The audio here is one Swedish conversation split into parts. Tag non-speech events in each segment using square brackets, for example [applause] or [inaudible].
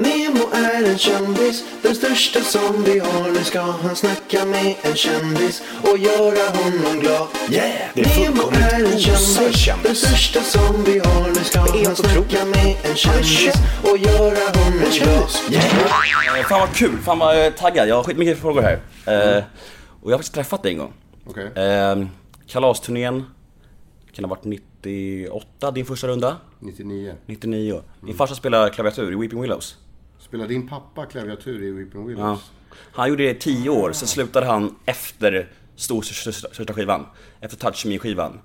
Nemo är en kändis, den största som vi har. Nu ska han snacka med en kändis och göra honom glad. Yeah! Det är Nemo är en kändis, den största som vi har. Nu ska han snacka med en kändis och göra honom glad. Yeah! Fan vad kul, fan vad eh, taggad. Jag har skitmycket frågor här. Mm. Eh, och jag har faktiskt träffat dig en gång. Okej. Eh, kalasturnén, kan ha varit 98, din första runda? 99. 99. Din farsa spelar klaviatur i Weeping Willows. Spelar din pappa klaviatur i Weeping Ja. Willows? Han gjorde det i 10 år, sen slutade han efter största, skivan. Efter Touch Me skivan.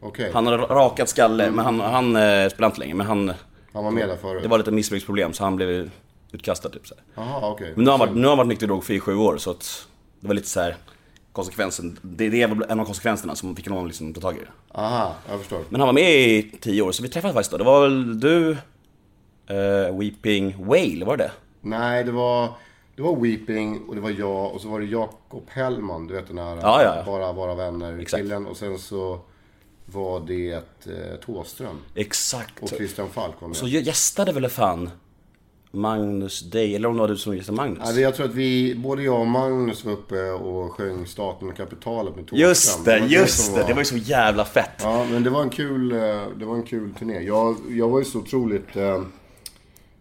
Okej. Han har rakat skalle, men han, han eh, spelar inte längre. Men han, Han var med där förut? det var lite missbruksproblem så han blev utkastad typ så här. Jaha, okej. Men nu har han varit, nu har han varit nykter i sju år så att det var lite så här konsekvensen. Det, det är en av konsekvenserna som fick honom liksom ta tag i det. Aha, jag förstår. Men han var med i tio år så vi träffades faktiskt då. Det var väl du, eh, Weeping Whale, var det det? Nej, det var, det var Weeping och det var jag och så var det Jakob Hellman, du vet den här Ja, ja. Bara Vara Vänner Exakt. killen. Och sen så var det eh, Thåström Exakt. och Christian Falk var med. Så gästade väl fan Magnus dig, eller om det var du som gästade Magnus? Det- jag tror att vi, både jag och Magnus var uppe och sjöng Staten och kapitalet med Thåström. Just det, var just det! Det var ju så jävla fett! Ja, men det var en kul, eh, det var en kul turné. Jag, jag var ju så otroligt eh,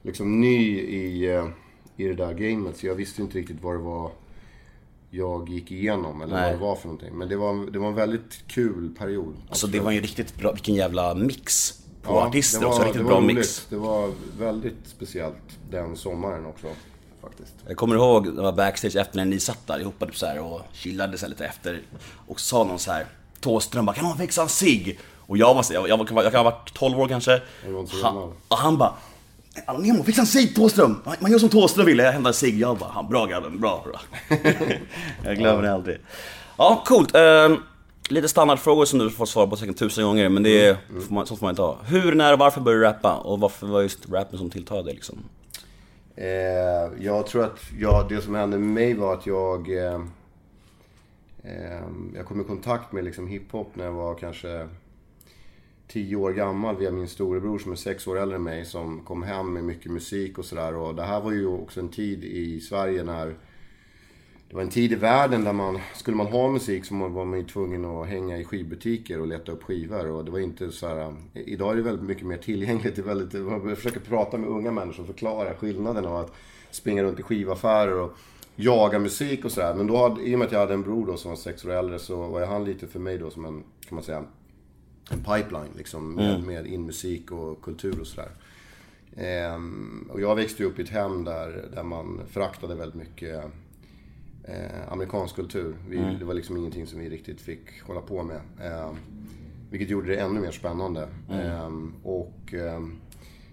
liksom ny i, eh, i det där gamet så jag visste inte riktigt vad det var jag gick igenom eller Nej. vad det var för någonting. Men det var, det var en väldigt kul period. Alltså det var ju riktigt bra, vilken jävla mix på Ja, artister var, också, riktigt bra mix. Det var väldigt speciellt den sommaren också faktiskt. Jag kommer ihåg, det var backstage efter när ni satt där allihopa typ så här och chillade här lite efter. Och sa någon så här, Thåström bara, kan någon växa en cigg? Och jag var så, jag, jag, var- jag kan ha varit 12 år kanske. Jag och han bara, "Alla Nemo, fixa en cigg Thåström! Man- gör som Thåström ville, jag hämtar en cigg. Jag bara, bra grabben, bra. bra. [laughs] jag glömmer det aldrig. Ja, coolt. Ehm, lite standardfrågor som du får svara på säkert tusen gånger, men det är, får man, sånt får man inte ha. Hur, när och varför började du rappa? Och varför var just rappen som tilltalade dig liksom? Eh, jag tror att ja, det som hände med mig var att jag... Eh, eh, jag kom i kontakt med liksom hiphop när jag var kanske tio år gammal via min storebror som är sex år äldre än mig som kom hem med mycket musik och sådär. Och det här var ju också en tid i Sverige när det var en tid i världen där man, skulle man ha musik så var man ju tvungen att hänga i skivbutiker och leta upp skivor. Och det var inte så här, idag är det väldigt mycket mer tillgängligt. Det är väldigt, jag försöker prata med unga människor och förklara skillnaden av att springa runt i skivaffärer och jaga musik och sådär. Men då hade, i och med att jag hade en bror då som var sex år äldre så var han lite för mig då som en, kan man säga, en pipeline liksom med, med in musik och kultur och sådär. Ehm, och jag växte upp i ett hem där, där man föraktade väldigt mycket eh, amerikansk kultur. Vi, Det var liksom ingenting som vi riktigt fick hålla på med. Eh, vilket gjorde det ännu mer spännande. Eh, och eh,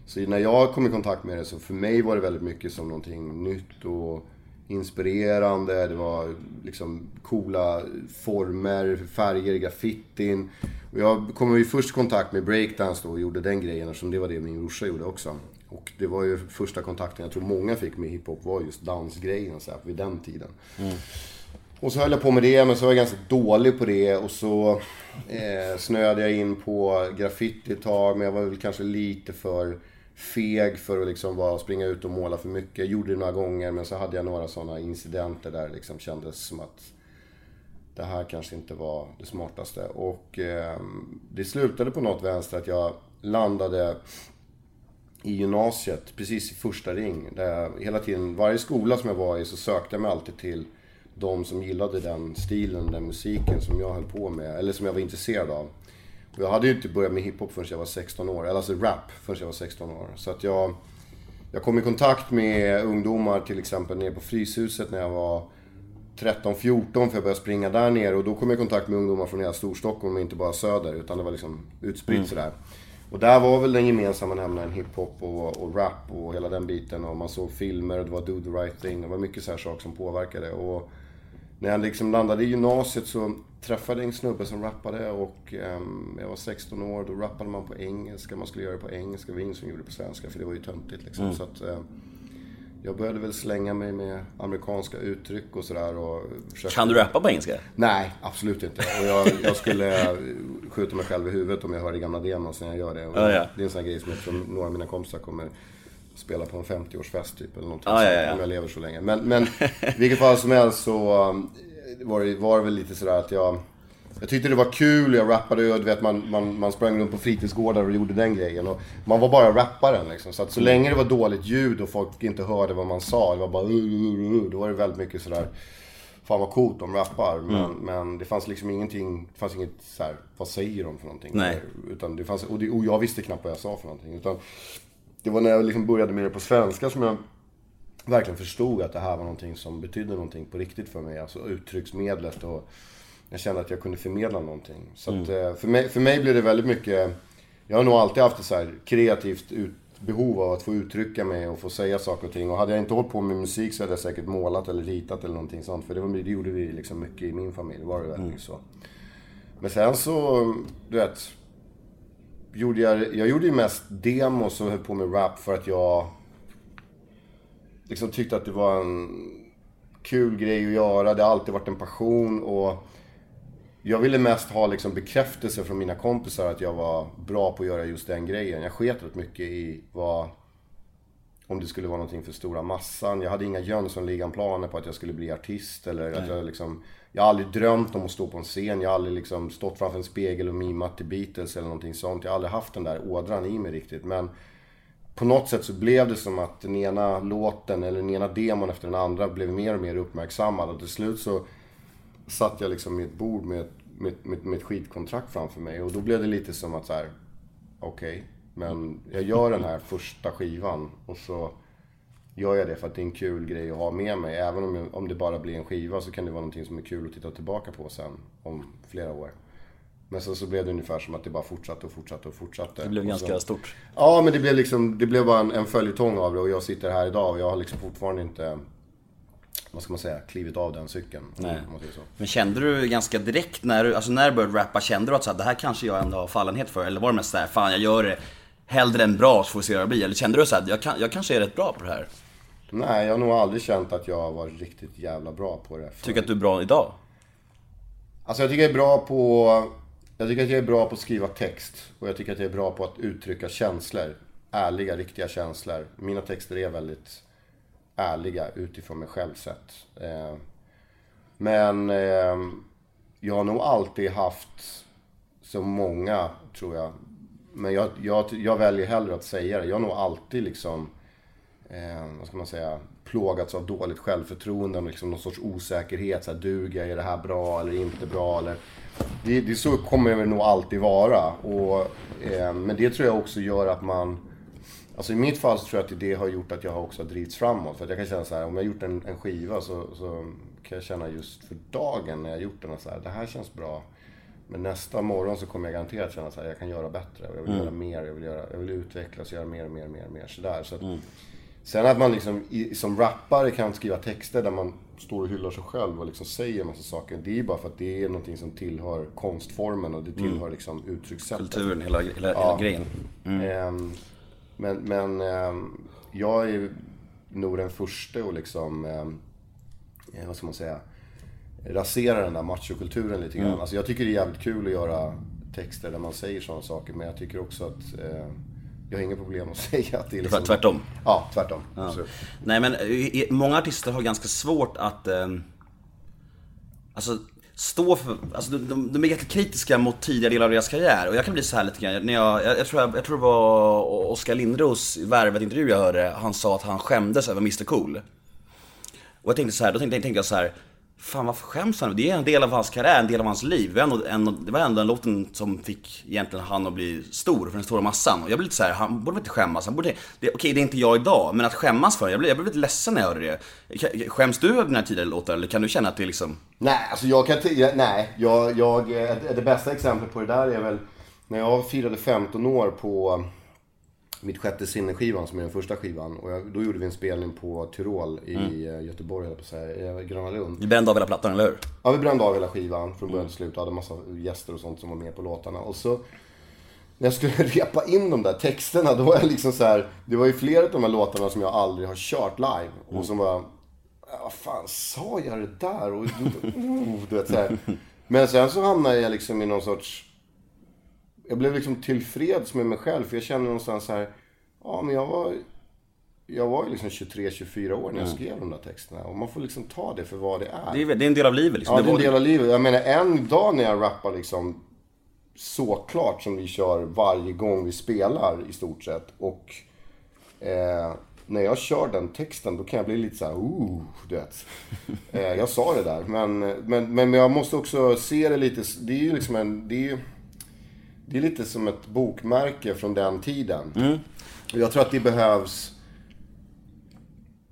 Så när jag kom i kontakt med det så för mig var det väldigt mycket som någonting nytt och inspirerande. Det var liksom coola former, färger, graffitin. Och jag kom ju först i kontakt med breakdance då och gjorde den grejen eftersom det var det min brorsa gjorde också. Och det var ju första kontakten jag tror många fick med hiphop var just dansgrejen så här, vid den tiden. Och så höll jag på med det, men så var jag ganska dålig på det. Och så eh, snöade jag in på graffiti ett tag, men jag var väl kanske lite för feg för att liksom bara springa ut och måla för mycket. Jag gjorde det några gånger, men så hade jag några sådana incidenter där det liksom kändes som att det här kanske inte var det smartaste. Och eh, det slutade på något vänster att jag landade i gymnasiet, precis i första ring. Där jag hela tiden, varje skola som jag var i så sökte jag mig alltid till de som gillade den stilen, den musiken som jag höll på med, eller som jag var intresserad av. Jag hade ju inte börjat med hiphop förrän jag var 16 år, eller alltså rap förrän jag var 16 år. Så att jag, jag kom i kontakt med ungdomar till exempel nere på Fryshuset när jag var 13-14 för jag började springa där nere och då kom jag i kontakt med ungdomar från hela Storstockholm och inte bara söder utan det var liksom utspritt sådär. Och där var väl den gemensamma nämnaren hiphop och, och rap och hela den biten och man såg filmer och det var do the right thing. Det var mycket så här saker som påverkade och när jag liksom landade i gymnasiet så träffade jag en snubbe som rappade och ehm, jag var 16 år. Då rappade man på engelska, man skulle göra det på engelska. Det var ingen som gjorde det på svenska för det var ju töntigt liksom. Så att, eh, jag började väl slänga mig med amerikanska uttryck och sådär och försöka... Kan du rappa på engelska? Nej, absolut inte. Och jag, jag skulle skjuta mig själv i huvudet om jag hörde gamla demos när jag gör det. Och. Det är en sån grej som jag tror några av mina kompisar kommer spela på en 50-årsfest typ eller någonting Ja, ja, ja. om jag lever så länge. Men, men vilket fall som helst så um, var det, var det väl lite sådär att jag... Jag tyckte det var kul, jag rappade och du vet man, man, man sprang runt på fritidsgårdar och gjorde den grejen. Och man var bara rapparen liksom. Så att så länge det var dåligt ljud och folk inte hörde vad man sa, det var bara uh, uh, uh, Då var det väldigt mycket sådär Fan vad coolt de rappar. Men, men det fanns liksom ingenting, det fanns inget så här, vad säger de för någonting? Nej. Utan det fanns, och, det, och jag visste knappt vad jag sa för någonting. Utan det var när jag liksom började med det på svenska som jag verkligen förstod att det här var någonting som betydde någonting på riktigt för mig. Alltså uttrycksmedlet och jag kände att jag kunde förmedla någonting. Så att, eh, för, mig, för mig blev det väldigt mycket... Jag har nog alltid haft ett så här kreativt ut, behov av att få uttrycka mig och få säga saker och ting. Och hade jag inte hållit på med musik så hade jag säkert målat eller ritat eller någonting sånt. För det, var, det gjorde vi liksom mycket i min familj. Var det väldigt mycket så. Men sen så, du vet. Gjorde jag, jag gjorde ju mest demos och höll på med rap för att jag liksom tyckte att det var en kul grej att göra. Det har alltid varit en passion och jag ville mest ha liksom bekräftelse från mina kompisar att jag var bra på att göra just den grejen. Jag sket rätt mycket i vad... Om det skulle vara någonting för stora massan. Jag hade inga Jönssonligan-planer på att jag skulle bli artist eller att jag liksom... Jag har aldrig drömt om att stå på en scen. Jag har aldrig liksom stått framför en spegel och mimat till Beatles eller någonting sånt. Jag har aldrig haft den där ådran i mig riktigt. Men på något sätt så blev det som att den ena låten eller den ena demon efter den andra blev mer och mer uppmärksammad. Och till slut så satt jag liksom med ett bord med med, med, med ett skitkontrakt framför mig. Och då blev det lite som att så här, okej, men jag gör den här första skivan och så gör jag det för att det är en kul grej att ha med mig. Även om, jag, om det bara blir en skiva så kan det vara någonting som är kul att titta tillbaka på sen om flera år. Men sen så blev det ungefär som att det bara fortsatte och fortsatte och fortsatte. Det blev Och ganska så, stort. Ja, men det blev liksom, det blev bara en, en följetong av det och jag sitter här idag och jag har liksom fortfarande inte, vad ska man säga, klivit av den cykeln. Nej. Men kände du ganska direkt när du, alltså när du började rappa, kände du att så här, det här kanske jag ändå har fallenhet för? Eller var det mest såhär, fan jag gör det hellre än bra så får vi se hur det blir? Eller kände du såhär, jag, kan, jag kanske är rätt bra på det här? Nej, jag har nog aldrig känt att jag varit riktigt jävla bra på det. För... Tycker att du är bra idag? Alltså jag tycker jag är bra på... Jag tycker att jag är bra på att skriva text. Och jag tycker att jag är bra på att uttrycka känslor. Ärliga, riktiga känslor. Mina texter är väldigt ärliga utifrån mig själv sett. Eh, Men eh, jag har nog alltid haft så många, tror jag. Men jag, jag, jag väljer hellre att säga det. Jag har nog alltid liksom eh, vad ska man säga, plågats av dåligt självförtroende, och liksom någon sorts osäkerhet. Så här, duger jag? Är det här bra eller inte bra? Eller, det, det så kommer det nog alltid vara. Och, eh, men det tror jag också gör att man... Alltså i mitt fall så tror jag att det har gjort att jag också har drivits framåt. För att jag kan känna så här, om jag har gjort en, en skiva så, så kan jag känna just för dagen när jag har gjort den att så här, det här känns bra. Men nästa morgon så kommer jag garanterat känna så här, jag kan göra bättre. Och jag vill göra mer, jag vill, göra, jag vill utvecklas, göra mer och mer och mer och mer. Sådär. Så att, Sen att man liksom i, som rappare kan skriva texter där man står och hyllar sig själv och liksom säger en massa saker. Det är ju bara för att det är någonting som tillhör konstformen och det tillhör liksom uttryckssättet. Kulturen, hela, hela, hela Ja. grejen. Ehm, men men ehm, jag är nog den första att liksom, ehm, eh, vad ska man säga, rasera den där machokulturen lite grann. Alltså jag tycker det är jävligt kul att göra texter där man säger sådana saker. Men jag tycker också att eh, jag har inga problem att [laughs] säga att det är liksom... Tvärtom. Ja, tvärtom. Absolut. Nej men eh, många artister har ganska svårt att eh, Alltså stå för, alltså de, de, de är jättekritiska mot tidigare delar av deras karriär och jag kan bli så här lite grann, när jag, jag, jag, tror, jag, jag tror det var Oskar Lindros Värvet intervju jag hörde, han sa att han skämdes över Mr Cool. Och jag tänkte så här, då tänkte, tänkte jag så här. Fan varför skäms han? Det är en del av hans karriär, en del av hans liv. Det var ändå, en, det var ändå en låten som fick egentligen han att bli stor för den stora massan. Och jag blev lite så här, han borde väl inte skämmas. Han borde, det, okej det är inte jag idag, men att skämmas för jag blev, jag blev lite ledsen när jag hörde det. Skäms du över den här tidigare låten eller kan du känna att det är liksom... Nej, alltså jag kan inte... jag- Nej, jag, jag, det bästa exemplet på det där är väl när jag firade 15 år på mitt sjätte sinne-skivan som är den första skivan. Och jag, då gjorde vi en spelning på Tyrol i eh, Göteborg, jag på att säga, i Gröna Lund. Du brände av hela plattan, eller hur? Ja, vi brände av hela skivan från början till slut. och hade massa gäster och sånt som var med på låtarna. Och så när jag skulle [laughs] repa in de där texterna, då var jag liksom så här. Det var ju flera av de här låtarna som jag aldrig har kört live. Och som var, "Ja, vad fan sa jag det där? Och, [laughs] oh, du vet, så här. Men sen så hamnade jag liksom i någon sorts... Jag blev liksom tillfreds med mig själv. För jag kände någonstans så här, ja men jag var jag var ju liksom 23-24 år när jag skrev de där texterna. Och man får liksom ta det för vad det är. Det är, det är en del av livet liksom. Ja, det är en del av livet. Jag menar, en dag när jag rappar liksom så klart som vi kör varje gång vi spelar i stort sett. Och eh, när jag kör den texten då kan jag bli lite så här, ooh, du vet. [laughs] Eh, jag sa det där. Men, men, men jag måste också se det lite, det är ju liksom en, det är ju, det är lite som ett bokmärke från den tiden. Och jag tror att det behövs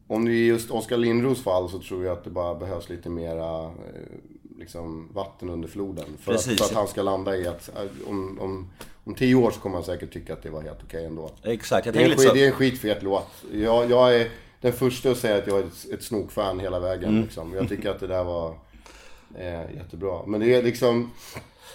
om det är just Oskar Lindros fall så tror jag att det bara behövs lite mera eh, liksom, vatten under floden. För att, för att han ska landa i att eh, om, om, om tio år så kommer han säkert tycka att det var helt okej ändå. Exakt, jag Det är, skit, så. det är en skitfet låt. Jag, jag är den första att säga att jag är ett, ett snokfan hela vägen. Mm. Liksom. Jag tycker att det där var eh, jättebra. Men det är liksom...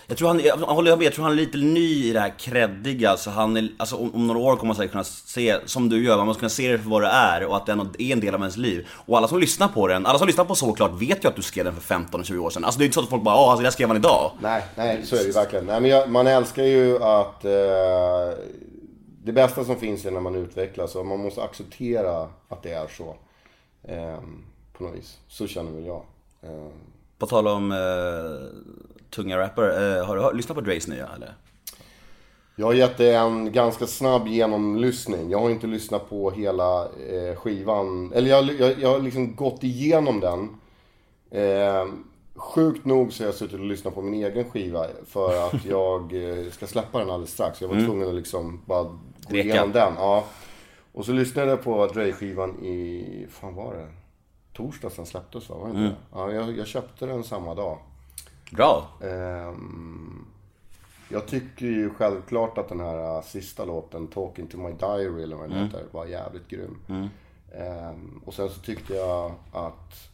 Jag tror han, jag håller med, jag tror han är lite ny i det här creddiga, så han är, alltså om, om några år kommer man säkert kunna se, som du gör, man måste kunna se det för vad det är och att den är en del av ens liv. Och alla som lyssnar på den, alla som lyssnar på Såklart vet ju att du skrev den för 15-20 år sedan. Alltså det är inte så att folk bara åh, alltså, det där skrev han idag. Nej, nej, så är det ju verkligen. Nej, men jag, man älskar ju att... Eh, det bästa som finns är när man utvecklas och man måste acceptera att det är så. Eh, på något vis. Så känner väl jag. Eh, På tal om eh, tunga rapper, eh, har du hört- lyssnat på Dre's nya eller? jag har gett det en ganska snabb genomlyssning. Jag har inte lyssnat på hela eh, skivan. Eller jag, jag, jag har liksom gått igenom den. Eh, sjukt nog så har jag suttit och lyssnat på min egen skiva för att [laughs] jag eh, ska släppa den alldeles strax. Jag var tvungen att liksom bara gå Reka. igenom den. Ja. Och så lyssnade jag på Dre-skivan i, fan var det? Torsdag sen släpptes va? Var det inte det? Ja, jag, jag köpte den samma dag. Bra! Ehm, jag tycker ju självklart att den här äh, sista låten, Talking to my diary eller vad den heter, var jävligt grym. Ehm, och sen så tyckte jag att...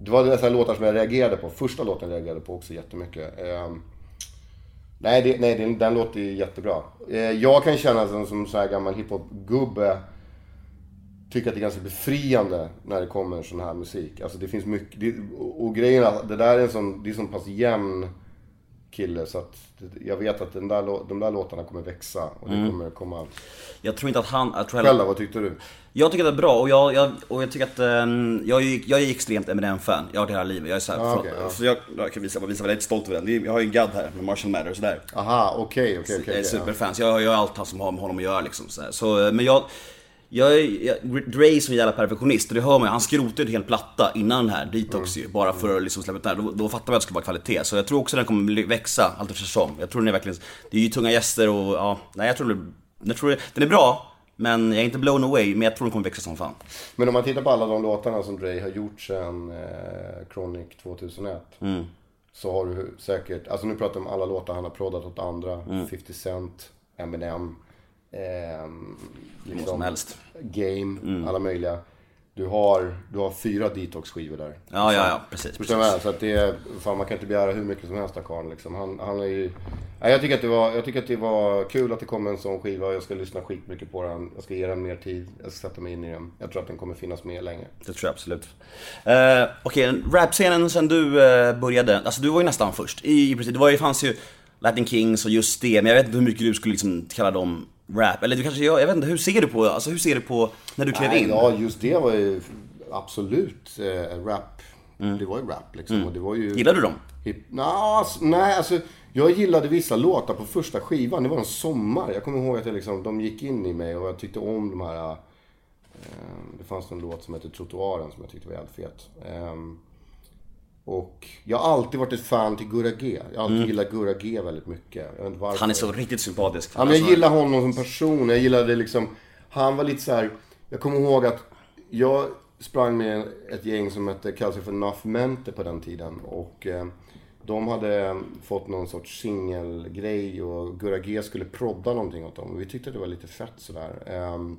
Det var dessa låtar som jag reagerade på. Första låten reagerade jag på också jättemycket. Ehm, nej, det, nej den, den låter ju jättebra. Jag kan känna som, som så här gammal hiphop-gubbe tycker att det är ganska befriande när det kommer sån här musik. Alltså det finns mycket, det, och, grejen är att det där är en sån, det är så pass jämn kille så att jag vet att den där, de där låtarna kommer växa och det kommer komma. Jag tror inte att han, jag tror heller, då, vad tyckte du? Jag tycker att det är bra och jag, jag, och jag tycker att, ehm, jag, är, jag är extremt Eminem-fan. Jag har det hela livet. Jag är såhär, Ah, okej, ja. för jag, jag kan visa, visa vad jag är lite stolt över den. Jag har ju en gadd här med Marshall Mathers och sådär. Aha, okej, okej, okej. Jag är okej, ja. så jag gör allt som har med honom att göra liksom. Så, här. så eh, men jag, jag, är- jag, Dre är så jävla perfektionist och det hör man ju. Han skrotade en hel platta innan den här, Detox ju, bara för att liksom släppa den här. Då, då fattar man att det ska vara kvalitet. Så jag tror också den kommer växa allt eftersom. Jag tror den är verkligen, det är ju tunga gäster och ja, nej jag tror, det- jag tror den är bra. Men jag är inte blown away, men jag tror den kommer växa som fan. Men om man tittar på alla de låtarna som Dre har gjort sen eh, Chronic 2001. Så har du säkert, alltså nu pratar vi om alla låtar han har proddat åt andra. 50 Cent, Eminem. Ehm, Vad som helst. Game, alla möjliga. Du har, du har fyra detox-skivor där. Ja, ja, ja, precis. Jag menar? Så att det är, fan man kan inte begära hur mycket som helst av karln liksom. Han, han är ju... Nej, jag, tycker att det var, jag tycker att det var kul att det kom en sån skiva. Jag ska lyssna skitmycket på den. Jag ska ge den mer tid. Jag ska sätta mig in i den. Jag tror att den kommer finnas med länge. Det tror jag absolut. Uh, Okej, rapscenen sen du eh, började, alltså du var ju nästan först. I, princip, det var ju, fanns ju Latin Kings och just det, men jag vet inte hur mycket du skulle liksom kalla dem rap. Eller du kanske gör, jag vet inte, hur ser du på, alltså hur ser du på när du klev in? ja, just det var ju absolut eh, rap. Det var ju rap liksom. Och det var ju... Gillar du dem? Hip... Nå, ass- nej, alltså jag gillade vissa låtar på första skivan. Det var en sommar. Jag kommer ihåg att jag liksom, de gick in i mig och jag tyckte om de här... Eh, det fanns en låt som hette Trottoaren som jag tyckte var jävligt fet. Eh, och jag har alltid varit ett fan till Gurra G. Jag har alltid gillat Gurra G väldigt mycket. Han är så riktigt sympatisk. Ja, men jag Alltså, gillar honom som person. Jag gillade liksom... Han var lite så här. Jag kommer ihåg att jag sprang med ett gäng som hette, kallade sig för Nuffmente på den tiden. Och eh, de hade fått någon sorts singelgrej och Gurra G skulle prodda någonting åt dem. Och vi tyckte att det var lite fett sådär. Ehm,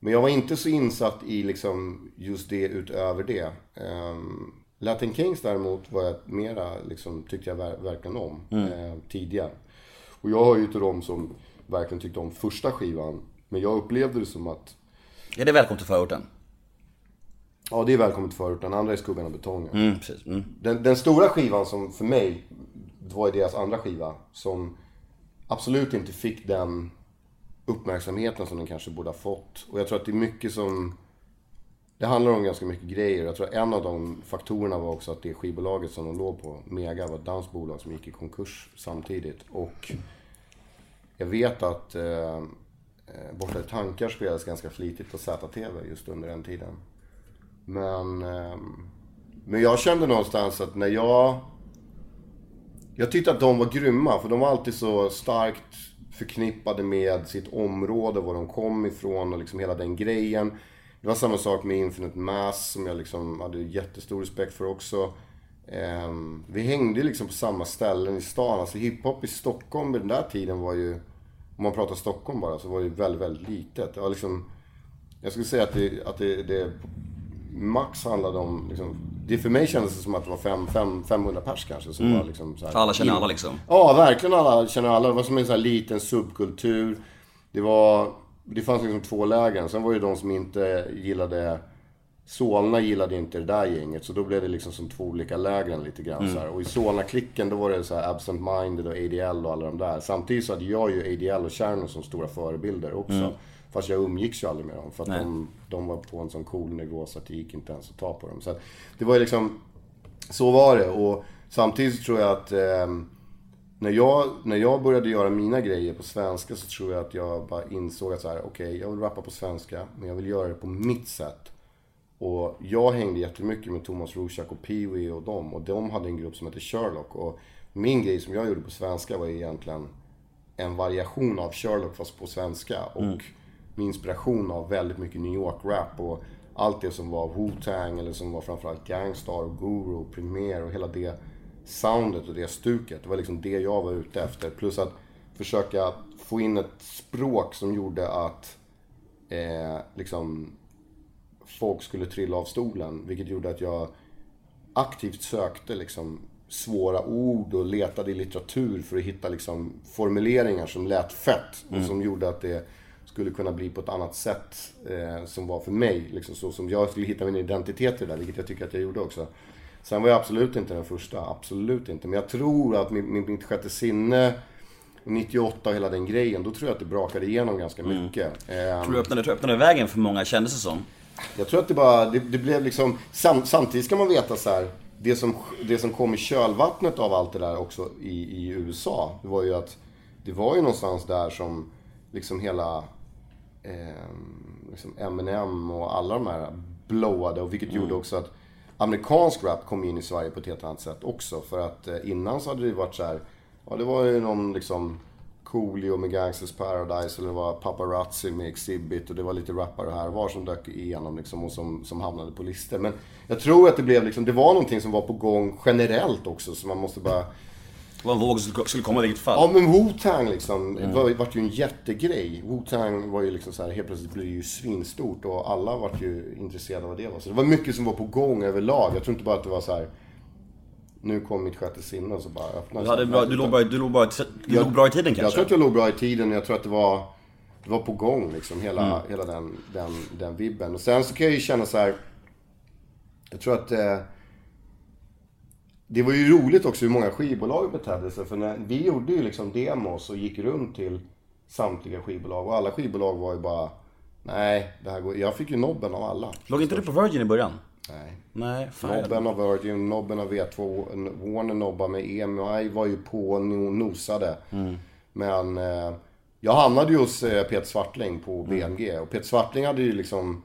men jag var inte så insatt i liksom just det utöver det. Um, Latin Kings däremot var jag mera, liksom, tyckte jag ver- verkligen om eh, tidigare. Och jag hör ju till dem som verkligen tyckte om första skivan. Men jag upplevde det som att, Är det välkommen till förorten? ja det är välkommet förut, den andra är Skuggan och betongen. Mm, precis. Mm. Den, den stora skivan som för mig, var deras andra skiva, som absolut inte fick den uppmärksamheten som den kanske borde ha fått. Och jag tror att det är mycket som... Det handlar om ganska mycket grejer. Jag tror att en av de faktorerna var också att det skivbolaget som de låg på, Mega, var ett danskt bolag som gick i konkurs samtidigt. Och jag vet att eh, eh Borta tankar spelades ganska flitigt på ZTV just under den tiden. Men, eh, men jag kände någonstans att när jag... Jag tyckte att de var grymma, för de var alltid så starkt förknippade med sitt område, var de kom ifrån och liksom hela den grejen. Det var samma sak med Infinite Mass som jag liksom hade jättestor respekt för också. Um, vi hängde liksom på samma ställen i stan. Alltså hiphop i Stockholm vid den där tiden var ju, om man pratar Stockholm bara, så var det väldigt, väldigt litet. Det var liksom, jag skulle säga att det, att det, det max handlade om liksom, det för mig kändes det som att det var fem, fem, 500 pers kanske. Som mm. var liksom så här, alla känner alla liksom? Ja, verkligen alla känner alla. Det var som en sån här liten subkultur. Det var... Det fanns liksom två lägen. Sen var det de som inte gillade... Solna gillade inte det där gänget, så då blev det liksom som två olika lägren lite grann mm. så här. Och i Solna-klicken, då var det så här Absent Minded och ADL och alla de där. Samtidigt så hade jag ju ADL och Cherno som stora förebilder också. Mm. Fast jag umgicks ju aldrig med dem. För att de, de, var på en sån cool nivå så att det gick inte ens att ta på dem. Så det var ju liksom... Så var det. Och samtidigt tror jag att... Eh, när, jag, när jag började göra mina grejer på svenska så tror jag att jag bara insåg att så här, okej, okay, jag vill rappa på svenska, men jag vill göra det på mitt sätt. Och jag hängde jättemycket med Thomas Rorschach och Pee och dem. Och de hade en grupp som hette Sherlock. Och min grej som jag gjorde på svenska var egentligen en variation av Sherlock fast på svenska. Och mm med inspiration av väldigt mycket New York-rap och allt det som var Wu-Tang eller som var framförallt Gangstar och Guru och Premier och hela det soundet och det stuket. Det var liksom det jag var ute efter. Plus att försöka få in ett språk som gjorde att eh, liksom folk skulle trilla av stolen. Vilket gjorde att jag aktivt sökte liksom svåra ord och letade i litteratur för att hitta liksom formuleringar som lät fett. Och mm. som gjorde att det skulle kunna bli på ett annat sätt eh, som var för mig. Liksom så som jag skulle hitta min identitet i det där, vilket jag tycker att jag gjorde också. Sen var jag absolut inte den första, absolut inte. Men jag tror att min, mitt sjätte sinne 98 och hela den grejen, då tror jag att det brakade igenom ganska mm. mycket. Mm. tror du öppnade, öppnade vägen för många, kändes det som? Jag tror att det bara, det, det blev liksom, sam, samtidigt ska man veta så här, det som, det som kom i kölvattnet av allt det där också i, i USA, det var ju att det var ju någonstans där som liksom hela eh, liksom Eminem och alla de här blowade. Och vilket mm. gjorde också att amerikansk rap kom in i Sverige på ett helt annat sätt också. För att eh, innan så hade det varit så här, ja det var ju någon liksom Coolio med Gangsters Paradise eller det var Paparazzi med Exhibit och det var lite rappare här var som dök igenom liksom och som, som hamnade på listor. Men jag tror att det blev liksom, det var någonting som var på gång generellt också så man måste bara det var en våg som skulle komma i vilket fall. Ja, men Wu-Tang liksom. Mm. var, vart ju en jättegrej. Wu-Tang var ju liksom så här, helt plötsligt blev det ju svinstort och alla vart ju intresserade av vad det var. Så det var mycket som var på gång överlag. Jag tror inte bara att det var så här. Nu kom mitt sjätte sinne och så bara öppnade du, bra, du, låg bra, du, låg bra, du jag, låg bra i tiden kanske? Jag tror att jag låg bra i tiden. Jag tror att det var, det var på gång liksom. Hela, mm. hela den, den, den vibben. Och sen så kan jag ju känna så här. Jag tror att eh, det var ju roligt också hur många skivbolag betedde sig. För när, vi gjorde ju liksom demos och gick runt till samtliga skivbolag. Och alla skivbolag var ju bara... Nej, det här går... Jag fick ju nobben av alla. Låg inte du på Virgin i början? Nej. Nej, fan. Nobben av Virgin, nobben av V2, Warner nobbade med EMI var ju på och nosade. Mm. Men eh, jag hamnade ju hos eh, Peter Svartling på BMG. Och Peter Svartling hade ju liksom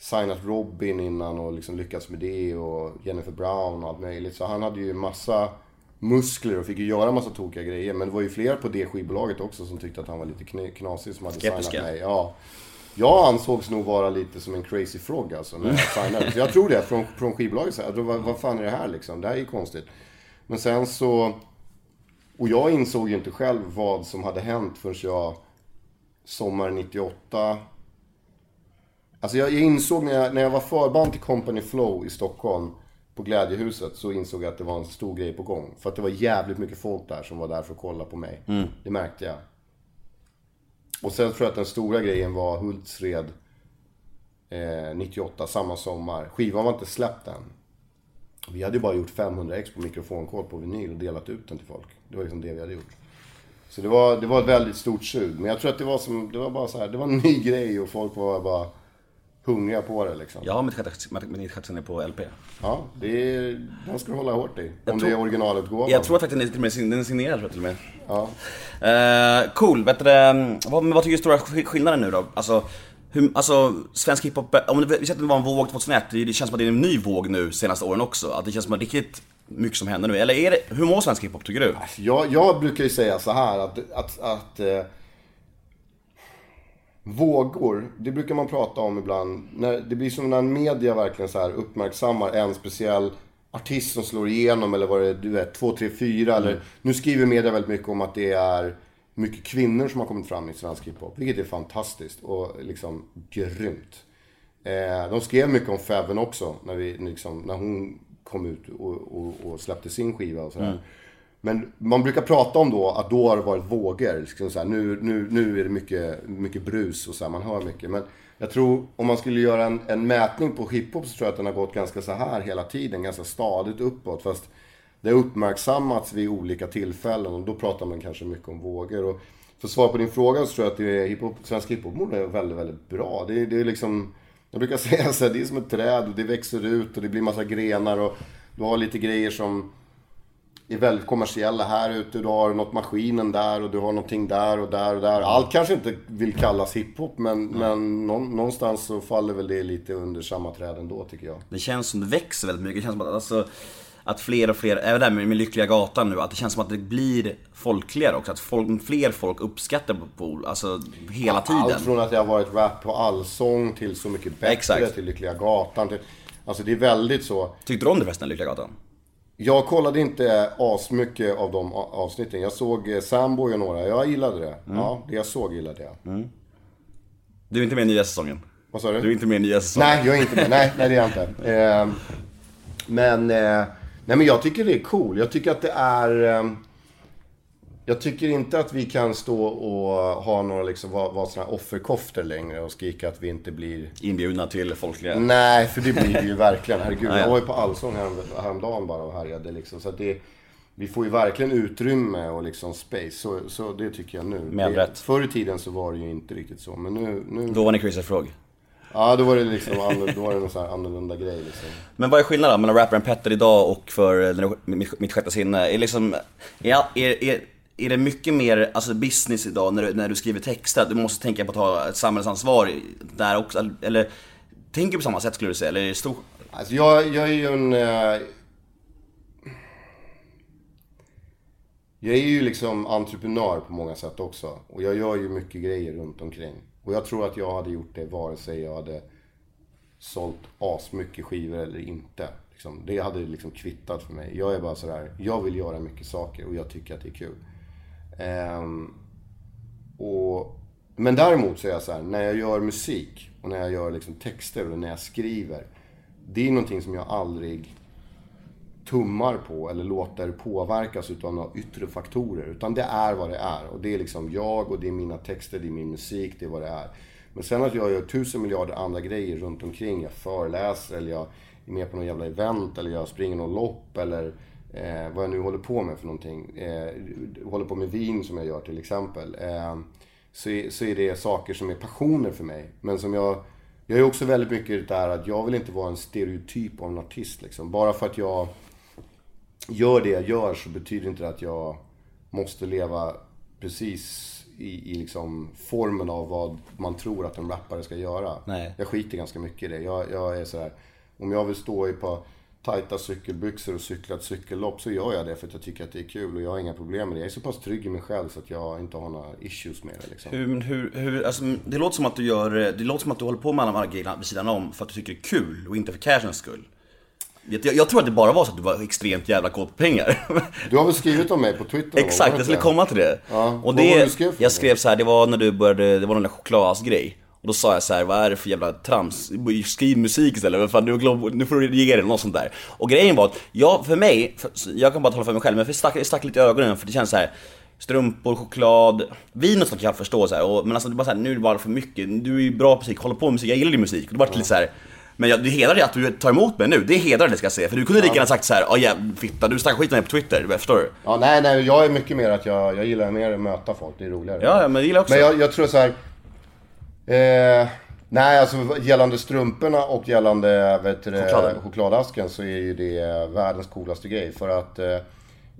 signat Robin innan och liksom lyckats med det och Jennifer Brown och allt möjligt. Så han hade ju massa muskler och fick ju göra massa tokiga grejer. Men det var ju fler på det skivbolaget också som tyckte att han var lite knasig som hade Skeptiska. signat mig. Ja. Jag ansågs nog vara lite som en crazy frog alltså när jag signade. Så jag tror det, från, från skivbolaget. Så här, vad, vad fan är det här liksom? Det här är ju konstigt. Men sen så... Och jag insåg ju inte själv vad som hade hänt förrän jag sommaren 98 Alltså jag, jag insåg när jag, när jag var förband till Company Flow i Stockholm på Glädjehuset så insåg jag att det var en stor grej på gång. För att det var jävligt mycket folk där som var där för att kolla på mig. Mm. Det märkte jag. Och sen tror jag att den stora grejen var Hultsfred eh, 98, samma sommar. Skivan var inte släppt än. Vi hade ju bara gjort 500 ex på mikrofonkod på vinyl och delat ut den till folk. Det var liksom det vi hade gjort. Så det var, det var ett väldigt stort sug. Men jag tror att det var som, det var bara så här, det var en ny grej och folk var bara hungriga på det liksom. Sjätte- mitt sjätte sinne på LP. Ja, det är, den ska du hålla hårt i. Om tror- det är originalutgåvan. Jag tror att faktiskt den är sign- den är signerad till och med. Ja. Eh, cool, vet du, det, vad, men vad tycker du är stora sk- skillnaden nu då? Alltså, hur, alltså svensk hiphop, om det, vi säger att det var en våg 2001, det känns som att det är en ny våg nu senaste åren också. Att det känns som att är riktigt mycket som händer nu. Eller är det, hur mår svensk hiphop tycker du? Jag, jag brukar ju säga så här att, att, att eh, Vågor, det brukar man prata om ibland. När, det blir som när media verkligen så här uppmärksammar en speciell artist som slår igenom eller vad det är, du vet, två, tre, fyra eller... Nu skriver media väldigt mycket om att det är mycket kvinnor som har kommit fram i svensk hiphop. Vilket är fantastiskt och liksom grymt. Eh, de skrev mycket om Feven också, när, vi, liksom, när hon kom ut och, och, och släppte sin skiva och sådär. Men man brukar prata om då att då har det varit vågor. Liksom så här, nu, nu, nu är det mycket, mycket brus och så här, man hör mycket. Men jag tror om man skulle göra en, en mätning på hiphop så tror jag att den har gått ganska så här hela tiden. Ganska stadigt uppåt. Fast det har uppmärksammats vid olika tillfällen och då pratar man kanske mycket om vågor. Och för att svara på din fråga så tror jag att det är hiphop, svensk hiphop är väldigt, väldigt bra. Det, det är liksom, jag brukar [laughs] säga så här, det är som ett träd och det växer ut och det blir massa grenar och du har lite grejer som är väldigt kommersiella här ute. Du har något maskinen där och du har någonting där och där och där. Allt kanske inte vill kallas hiphop men, men någon, någonstans så faller väl det lite under samma träd ändå tycker jag. Det känns som det växer väldigt mycket. Det känns som att, alltså, att fler och fler, även det här med, med Lyckliga Gatan nu, att det känns som att det blir folkligare också. Att folk, fler folk uppskattar på, på alltså hela tiden. Allt från att det har varit rap på allsång till Så mycket bättre Exakt. till Lyckliga Gatan. Till, alltså det är väldigt så. Tyckte du om det förresten, Lyckliga Gatan? Jag kollade inte asmycket av de avsnitten. Jag såg eh, Samboy och några. Jag gillade det. Ja, det jag såg gillade jag. Du är inte med i nya säsongen? Vad sa du? Du är inte med i nya säsongen? Nej, jag är inte med. Nej, nej det är jag inte. [laughs] Eh, men, eh, nej men jag tycker det är cool. Jag tycker att det är... Eh, jag tycker inte att vi kan stå och ha några liksom, vara, vara såna här offerkoftor längre och skrika att vi inte blir... Inbjudna till folkliga... Nej, för det blir det ju verkligen. Herregud, Ja, ja. jag var ju på Allsång härom, häromdagen bara och härjade liksom. Så att det, vi får ju verkligen utrymme och liksom space. Så, så det tycker jag nu. Med det, rätt. Förr i tiden så var det ju inte riktigt så. Men nu... nu Då var ni Chris Frog. Ja, då var det liksom då var det någon sån här annorlunda grej liksom. Men vad är skillnaden mellan rapparen Petter idag och för eh, mitt sjätte sinne? Är, liksom, är, är, är, är det mycket mer alltså business idag när du, när du skriver texter? Att du måste tänka på att ta ett samhällsansvar där också? Eller tänker du på samma sätt skulle du säga? Eller är det stor... Alltså jag, jag är ju en... eh, Jag är ju liksom entreprenör på många sätt också. Och jag gör ju mycket grejer runt omkring. Och jag tror att jag hade gjort det vare sig jag hade sålt asmycket skivor eller inte. Liksom, det hade liksom kvittat för mig. Jag är bara sådär, jag vill göra mycket saker och jag tycker att det är kul. Ehm, och, men däremot så är jag så här, när jag gör musik och när jag gör liksom texter och när jag skriver. Det är någonting som jag aldrig tummar på eller låter påverkas utav några yttre faktorer. Utan det är vad det är. Och det är liksom jag och det är mina texter, det är min musik, det är vad det är. Men sen att jag gör tusen miljarder andra grejer runt omkring. Jag föreläser eller jag är med på någon jävla event eller jag springer någon lopp eller eh, vad jag nu håller på med för någonting. Eh, håller på med vin som jag gör till exempel. Eh, så, är, så är det saker som är passioner för mig. Men som jag... Jag är också väldigt mycket där att jag vill inte vara en stereotyp av en artist liksom. Bara för att jag gör det jag gör så betyder inte det att jag måste leva precis i, i liksom formen av vad man tror att en rappare ska göra. Nej. Jag skiter ganska mycket i det. Jag, jag är så här, om jag vill stå i par tajta cykelbyxor och cykla ett cykellopp så gör jag det för att jag tycker att det är kul och jag har inga problem med det. Jag är så pass trygg i mig själv så att jag inte har några issues med det liksom. Hur, hur, hur, alltså, det låter som att du gör, det låter som att du håller på med alla de här grejerna vid sidan om för att du tycker det är kul och inte för cashens skull. Jag, jag, tror att det bara var så att du var extremt jävla kåt på pengar. Du har väl skrivit om mig på Twitter? Exakt, jag skulle komma till det. Ja, och vad det var det du skrev för jag skrev så här, det var när du började, det var någon chokladgrej. Och då sa jag så här, vad är det för jävla trams? Skriv musik istället, fan, nu, nu får du ge dig något sånt där. Och grejen var att, jag, för mig, för, jag kan bara tala för mig själv, men det stack, stack lite i ögonen för det känns så här. Strumpor, choklad, vin och sånt kan jag förstå så här, och, men alltså det bara så här, nu är det bara för mycket. Du är ju bra på musik, håller på med musik, jag gillar din musik. Och det lite så här. Men jag, det hedrar dig att du tar emot mig nu. Det hedrar det ska jag säga. För du kunde lika gärna sagt så här, ja jävla fitta, du snackar skit med mig på Twitter. Förstår du? Ja, nej, nej, jag är mycket mer att jag, jag gillar mer att möta folk. Det är roligare. Ja, ja, men det gillar jag också. Men jag, jag tror så här. Eh, nej, alltså gällande strumporna och gällande vet du, Chokladen. chokladasken så är ju det världens coolaste grej. För att eh,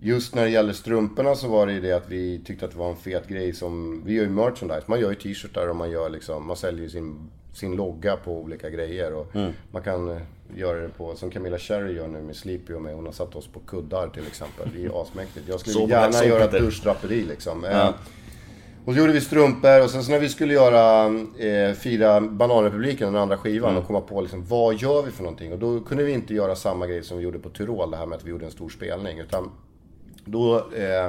just när det gäller strumporna så var det ju det att vi tyckte att det var en fet grej som... Vi gör ju merchandise. Man gör ju t-shirtar och man gör liksom... Man säljer sin, sin logga på olika grejer. Och Mm. Man kan eh, göra det på, som Camilla Cherry gör nu med Sleepy och mig. Hon har satt oss på kuddar till exempel. Det är ju asmäktigt. Jag skulle Så- gärna så göra ett duschdraperi liksom. Eh, Ja. Och så gjorde vi strumpor och sen så när vi skulle göra, eh, fira Bananrepubliken, den andra skivan, Mm. och komma på liksom, vad gör vi för någonting? Och då kunde vi inte göra samma grej som vi gjorde på Tyrol, det här med att vi gjorde en stor spelning. Utan då eh,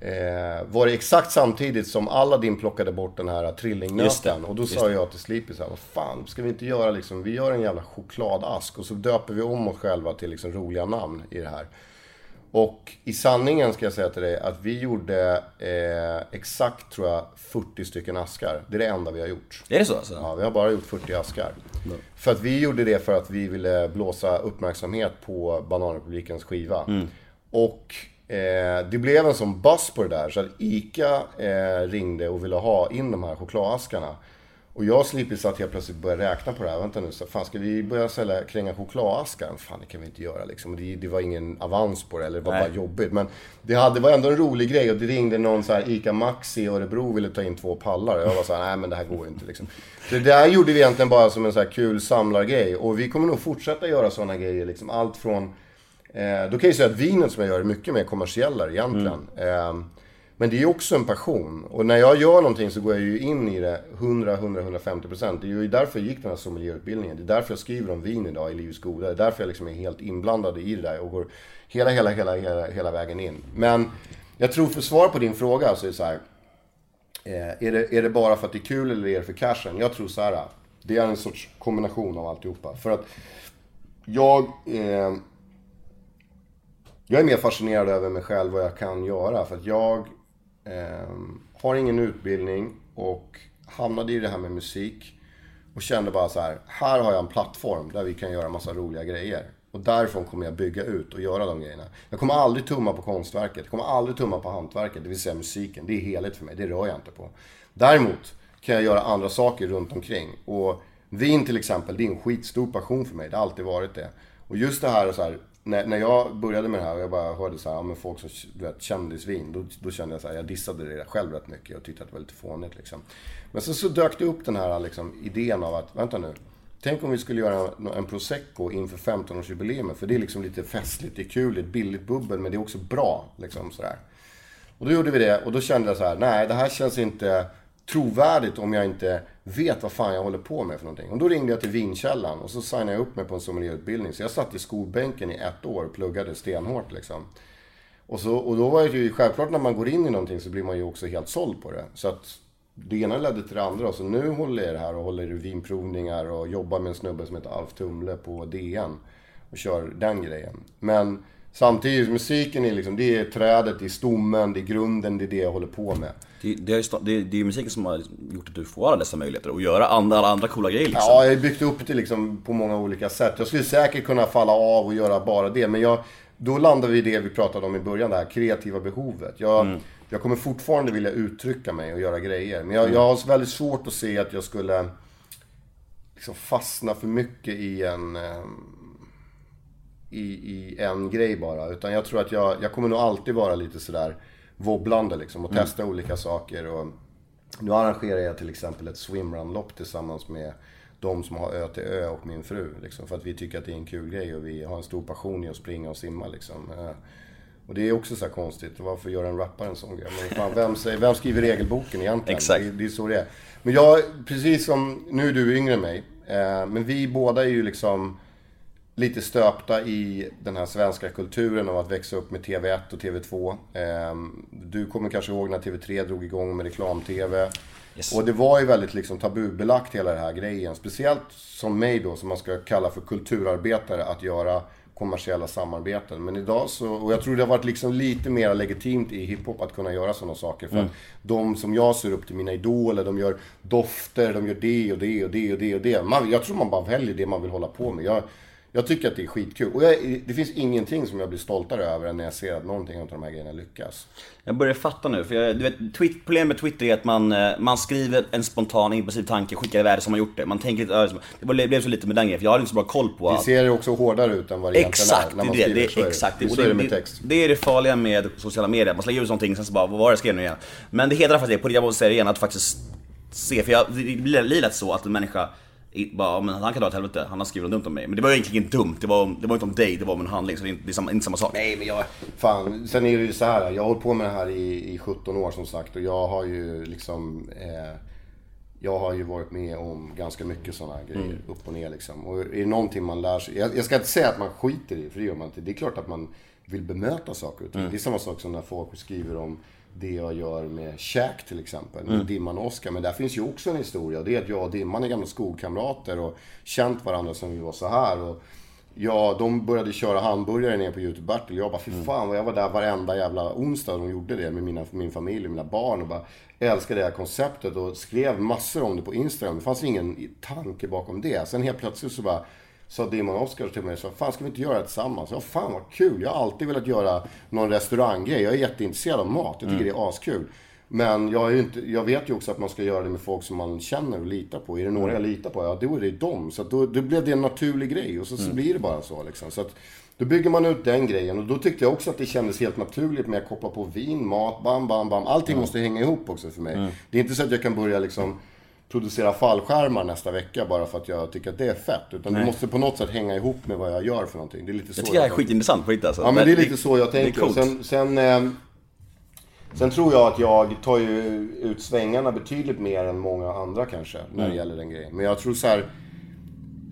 eh, var det exakt samtidigt som Aladdin plockade bort den här trillingnöten. Och då sa jag till Sleepy så här, vad fan, ska vi inte göra liksom, vi gör en jävla chokladask och så döper vi om oss själva till liksom roliga namn i det här. Och i sanningen ska jag säga till dig att vi gjorde eh, exakt, tror jag, 40 stycken askar. Det är det enda vi har gjort. Är det så alltså? Ja, vi har bara gjort 40 askar. För att vi gjorde det för att vi ville blåsa uppmärksamhet på Bananrepublikens skiva. Och eh, det blev en sån buzz på det där så att ICA eh, ringde och ville ha in de här chokladaskarna. Och jag Sleepy satt helt plötsligt och började räkna på det här. Vänta nu, så fan ska vi börja sälja kränga chokladaskar? Fan det kan vi inte göra liksom. Det, det var ingen avans på det, eller det var Nej. bara jobbigt. Men det, hade, det var ändå en rolig grej och det ringde någon så här ICA Maxi i Örebro ville ta in två pallar. Och jag var så här, nej men det här går ju inte liksom. Så det där gjorde vi egentligen bara som en så här kul samlargrej. Och vi kommer nog fortsätta göra sådana grejer liksom. Allt från Eh, då kan jag säga att vinet som jag gör är mycket mer kommersiellare egentligen. Eh, men det är ju också en passion. Och när jag gör någonting så går jag ju in i det 100-150%. Det är ju därför jag gick den här sommelierutbildningen. Det är därför jag skriver om vin idag i Livets Goda. Det är därför jag liksom är helt inblandad i det där och går hela, hela, hela, hela, hela vägen in. Men jag tror för svar på din fråga så är det så här. Eh, är, det, är det bara för att det är kul eller är det för cashen? Jag tror så här. Det är en sorts kombination av alltihopa. För att jag... Eh, jag är mer fascinerad över mig själv och vad jag kan göra. För att jag Ehm, har ingen utbildning och hamnade i det här med musik. Och kände bara så här, här har jag en plattform där vi kan göra massa roliga grejer. Och därifrån kommer jag bygga ut och göra de grejerna. Jag kommer aldrig tumma på konstverket. Jag kommer aldrig tumma på hantverket, det vill säga musiken. Det är helhet för mig, det rör jag inte på. Däremot kan jag göra andra saker runt omkring. Och vin till exempel, det är en skitstor passion för mig. Det har alltid varit det. Och just det här, så här när, när jag började med det här och jag bara hörde så här, ja, men folk som du vet, kändisvin. Då, då kände jag så här, jag dissade det själv rätt mycket och tyckte att det var lite fånigt liksom. Men sen så dök det upp den här liksom, idén av att, vänta nu. Tänk om vi skulle göra en, en prosecco inför 15-årsjubileet. För det är liksom lite festligt, det är kul, det är ett billigt bubbel men det är också bra. Liksom sådär. Och då gjorde vi det och då kände jag så här, nej det här känns inte trovärdigt om jag inte vet vad fan jag håller på med för någonting. Och då ringde jag till Vinkällan och så signade jag upp mig på en sommelierutbildning. Så jag satt i skolbänken i ett år och pluggade stenhårt liksom. Och, så, och då var det ju självklart när man går in i någonting så blir man ju också helt såld på det. Så att det ena ledde till det andra. Så nu håller jag det här och håller i vinprovningar och jobbar med en snubbe som heter Alf Tumle på DN. Och kör den grejen. Men samtidigt, musiken är liksom, det är trädet, det är stommen, det är grunden, det är det jag håller på med. Det, det, är det, det är ju musiken som har gjort att du får alla dessa möjligheter och göra andra, alla andra coola grejer liksom. Ja, jag har byggt upp det liksom på många olika sätt. Jag skulle säkert kunna falla av och göra bara det. Men jag, då landar vi i det vi pratade om i början, det här kreativa behovet. Jag, jag kommer fortfarande vilja uttrycka mig och göra grejer. Men jag, jag har väldigt svårt att se att jag skulle liksom fastna för mycket i en... ehm, I, i en grej bara. Utan jag tror att jag, jag kommer nog alltid vara lite sådär wobblande liksom och testa olika saker. Och nu arrangerar jag till exempel ett swimrun-lopp tillsammans med de som har Ö till Ö och min fru. Liksom, för att vi tycker att det är en kul grej och vi har en stor passion i att springa och simma. Liksom. Eh, Och det är också så konstigt. Varför gör en rappare en sån grej? Men fan, vem, säger, vem skriver regelboken egentligen? Exakt. Det, det är så det är. Men jag, precis som, nu är du yngre än mig. Eh, men vi båda är ju liksom lite stöpta i den här svenska kulturen av att växa upp med TV1 och TV2. Ehm, Du kommer kanske ihåg när TV3 drog igång med reklam-TV. Yes. Och det var ju väldigt liksom tabubelagt hela den här grejen. Speciellt som mig då, som man ska kalla för kulturarbetare, att göra kommersiella samarbeten. Men idag så, och jag tror det har varit liksom lite mer legitimt i hiphop att kunna göra sådana saker. För att de som jag ser upp till, mina idoler, de gör dofter, de gör det och det och det och det och det. Man, jag tror man bara väljer det man vill hålla på med. Jag, jag tycker att det är skitkul. Och jag, det finns ingenting som jag blir stoltare över än när jag ser att någonting av de här grejerna lyckas. Jag börjar fatta nu, för jag, du vet, tweet, problemet med Twitter är att man, eh, man skriver en spontan impulsiv tanke, skickar iväg det som man gjort det. Man tänker lite över det. Det blev så lite med den grejen, för jag hade inte så bra koll på Det allt. ser ju också hårdare ut än vad det Exakt, egentligen är. det När är man det. skriver. det, exakt. det. Så är det med det, text. det är det farliga med sociala medier. Man slänger ut någonting, sen så bara, vad var det jag skrev nu igen? Men det hedrar faktiskt det, på det jag måste säga det igen, att faktiskt se. För jag, det blir lätt så att en människa bara, men han kan dra åt helvete, han har skrivit något dumt om mig. Men det var egentligen inte dumt, det var, det var inte om dig, det var om en handling. Så det är inte, det är samma, inte samma sak. Nej, men jag... Fan, sen är det ju så här. Jag har hållit på med det här i, i 17 år som sagt. Och jag har ju liksom... Eh, jag har ju varit med om ganska mycket sådana grejer. Upp och ner liksom. Och är det någonting man lär sig... Jag, jag ska inte säga att man skiter i, för det gör man inte. Det är klart att man vill bemöta saker och ting. Det är samma sak som när folk skriver om det jag gör med Shaq till exempel. Med Dimman och Oscar. Men där finns ju också en historia. Det är att jag och Dimman är gamla skolkamrater och känt varandra sen vi var så här. Och Ja, de började köra hamburgare ner på Youtube Battle. Jag bara, fy fan vad jag var där varenda jävla onsdag och de gjorde det med mina, min familj och mina barn. Och bara älskade det här konceptet och skrev massor om det på Instagram. Det fanns ingen tanke bakom det. Sen helt plötsligt så bara sa Dimon och Oscar till mig så fan ska vi inte göra det tillsammans? Ja, fan vad kul. Jag har alltid velat göra någon restauranggrej. Jag är jätteintresserad av mat. Jag tycker det är askul. Men jag, är inte, jag vet ju också att man ska göra det med folk som man känner och litar på. Är det några jag litar på, ja då är det dem. Så då, då blev det en naturlig grej och så, så blir det bara så liksom. Så att, då bygger man ut den grejen och då tyckte jag också att det kändes helt naturligt med att koppla på vin, mat, bam, bam, bam. Allting måste hänga ihop också för mig. Det är inte så att jag kan börja liksom producera fallskärmar nästa vecka bara för att jag tycker att det är fett. Utan det måste på något sätt hänga ihop med vad jag gör för någonting. Det är lite så Det tycker jag är tänker. skitintressant på riktigt alltså. Ja men det är lite så jag tänker. Det är sen, sen, eh, sen tror jag att jag tar ju ut svängarna betydligt mer än många andra kanske. När Mm. det gäller den grejen. Men jag tror så här.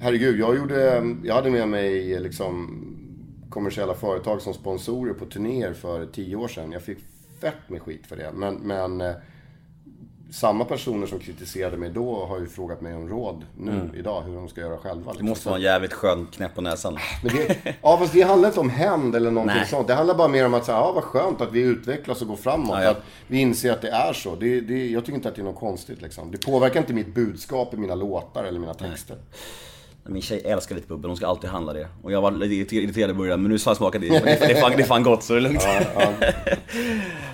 Herregud, jag, gjorde, jag hade med mig liksom kommersiella företag som sponsorer på turnéer för tio år sedan. Jag fick fett med skit för det. Men, men eh, samma personer som kritiserade mig då har ju frågat mig om råd nu, idag, hur de ska göra själva. Mm. Det liksom. måste vara en jävligt skön knäpp på näsan. Men det, ja, fast det handlar inte om hämnd eller någonting Nej. sånt. Det handlar bara mer om att säga, ja vad skönt att vi utvecklas och går framåt. Ja, ja. Att vi inser att det är så. Det, det, jag tycker inte att det är något konstigt liksom. Det påverkar inte mitt budskap i mina låtar eller mina texter. Min tjej älskar lite bubbel, hon ska alltid handla det. Och jag var lite irriterad i början, men nu har jag smakat det. Det är, fan, det är fan gott, så det är lugnt. Ja, ja. [laughs]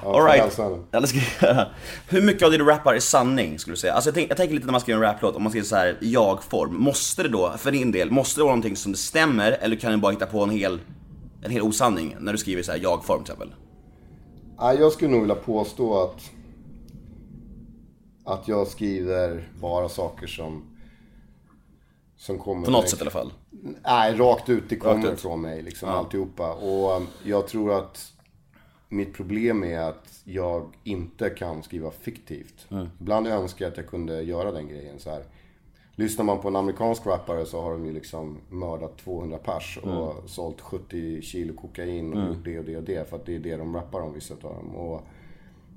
Ja, Alright. hälsan. Ja, det ska jag göra. Hur mycket av det du rappar är sanning, skulle du säga? Alltså jag, tänk, jag tänker lite när man skriver en raplåt, om man skriver så här i jag-form. Måste det då, för din del, måste det vara någonting som det stämmer, eller kan du bara hitta på en hel, en hel osanning när du skriver så här jag-form till exempel? Ja, jag skulle nog vilja påstå att, att jag skriver bara saker som, som kommer På något direkt- sätt i alla fall. Nej, rakt ut. Det kommer ut. från mig liksom, alltihopa. Och um, jag tror att mitt problem är att jag inte kan skriva fiktivt. Ibland önskar jag att jag kunde göra den grejen så här. Lyssnar man på en amerikansk rappare så har de ju liksom mördat 200 pers och sålt 70 kilo kokain och gjort det och det och det. För att det är det de rappar om, vissa av dem. Och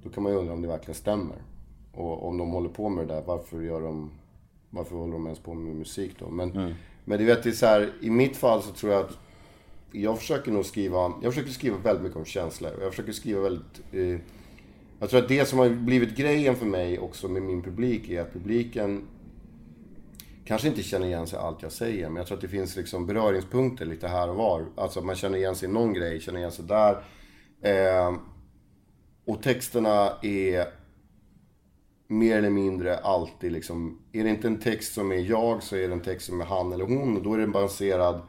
då kan man ju undra om det verkligen stämmer. Och om de håller på med det där, varför gör de... Varför håller de ens på med musik då? Men, men du vet, det är så här, i mitt fall så tror jag att jag försöker nog skriva, jag försöker skriva väldigt mycket om känslor. Och jag försöker skriva väldigt... Eh, jag tror att det som har blivit grejen för mig också med min publik är att publiken kanske inte känner igen sig allt jag säger. Men jag tror att det finns liksom beröringspunkter lite här och var. Alltså att man känner igen sig i någon grej, känner igen sig där. Eh, och texterna är mer eller mindre alltid liksom... Är det inte en text som är jag så är det en text som är han eller hon. Och då är den baserad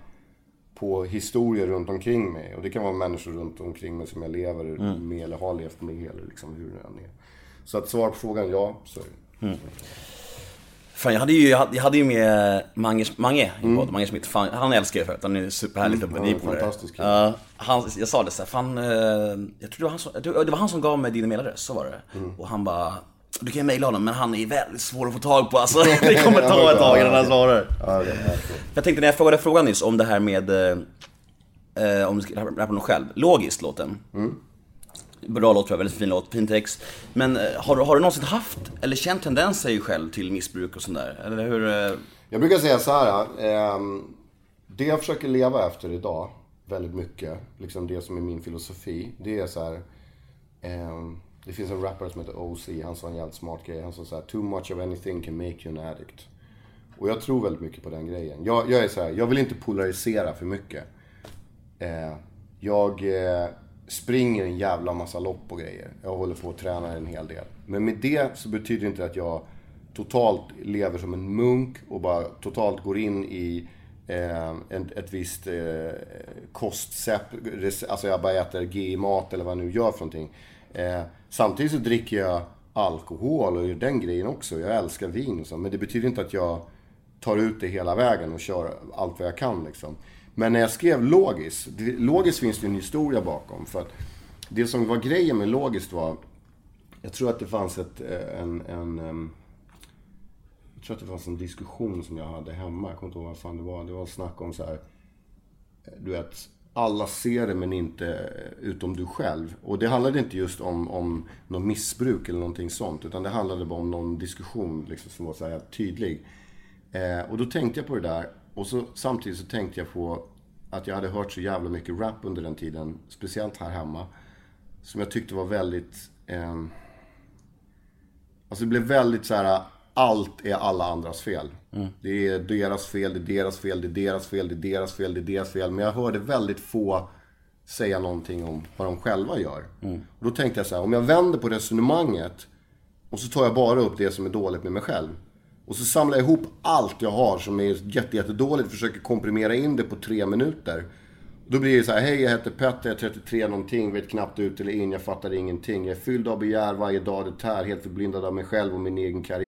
på historier runt omkring mig. Och det kan vara människor runt omkring mig som jag lever med eller har levt med eller liksom hur det än är. Så att svar på frågan, ja, så är det. Fan, jag hade ju, jag hade, jag hade ju med Mange, Mange i podden, Mange Schmidt. Fan, han älskar jag att han är superhärlig mm, han är fantastisk. Ja, han, Jag sa det såhär, fan, eh, jag tror det var han som, det var han som gav mig din mailadress, så var det. Mm. Och han bara, du kan ju mejla honom men han är väldigt svår att få tag på alltså. [laughs] Det kommer ta ett tag innan han svarar. Jag tänkte när jag frågade frågan nyss om det här med eh, eh, om du ska rappa något själv. Logiskt låten. Bra låt tror jag, väldigt fin låt, fin text. Men eh, har, du- har du någonsin haft eller känt tendenser själv till missbruk och sånt där? Eller hur? eh, Jag brukar säga så här. ehm, det jag försöker leva efter idag väldigt mycket. Liksom det som är min filosofi. Det är så här det finns en rappare som heter OC. Han sa en jävligt smart grej. Han sa så här. Too much of anything can make you an addict. Och jag tror väldigt mycket på den grejen. Jag, jag är så här. Jag vill inte polarisera för mycket. Eh, jag eh, springer en jävla massa lopp och grejer. Jag håller på att träna en hel del. Men med det så betyder det inte att jag totalt lever som en munk och bara totalt går in i eh, en, ett visst eh, kostsätt. Alltså jag bara äter GI-mat eller vad jag nu gör för någonting. Eh, samtidigt så dricker jag alkohol och gör den grejen också. Jag älskar vin och så. Men det betyder inte att jag tar ut det hela vägen och kör allt vad jag kan liksom. Men när jag skrev Logis, Logis finns det ju en historia bakom. För att det som var grejen med Logis var, jag tror att det fanns ett, eh, en, en jag tror att det fanns en diskussion som jag hade hemma. Jag kommer inte ihåg vad fan det var. Det var snack om så här. Eh, du vet, alla ser det men inte eh, utom du själv. Och det handlade inte just om, om något missbruk eller någonting sånt. Utan det handlade bara om någon diskussion liksom, som var så här tydlig. Eh, och då tänkte jag på det där. Och så, samtidigt så tänkte jag på att jag hade hört så jävla mycket rap under den tiden. Speciellt här hemma. Som jag tyckte var väldigt... Eh, Alltså det blev väldigt så här. Allt är alla andras fel. Det är deras fel, det är deras fel, det är deras fel, det är deras fel, det är deras fel. Men jag hörde väldigt få säga någonting om vad de själva gör. Och då tänkte jag så här, om jag vänder på resonemanget och så tar jag bara upp det som är dåligt med mig själv. Och så samlar jag ihop allt jag har som är jätte, jättedåligt och försöker komprimera in det på tre minuter. Då blir det så här, hej jag heter Petter, jag är 33 någonting, vet knappt ut eller in, jag fattar ingenting. Jag är fylld av begär varje dag det tär, helt förblindad av mig själv och min egen karriär.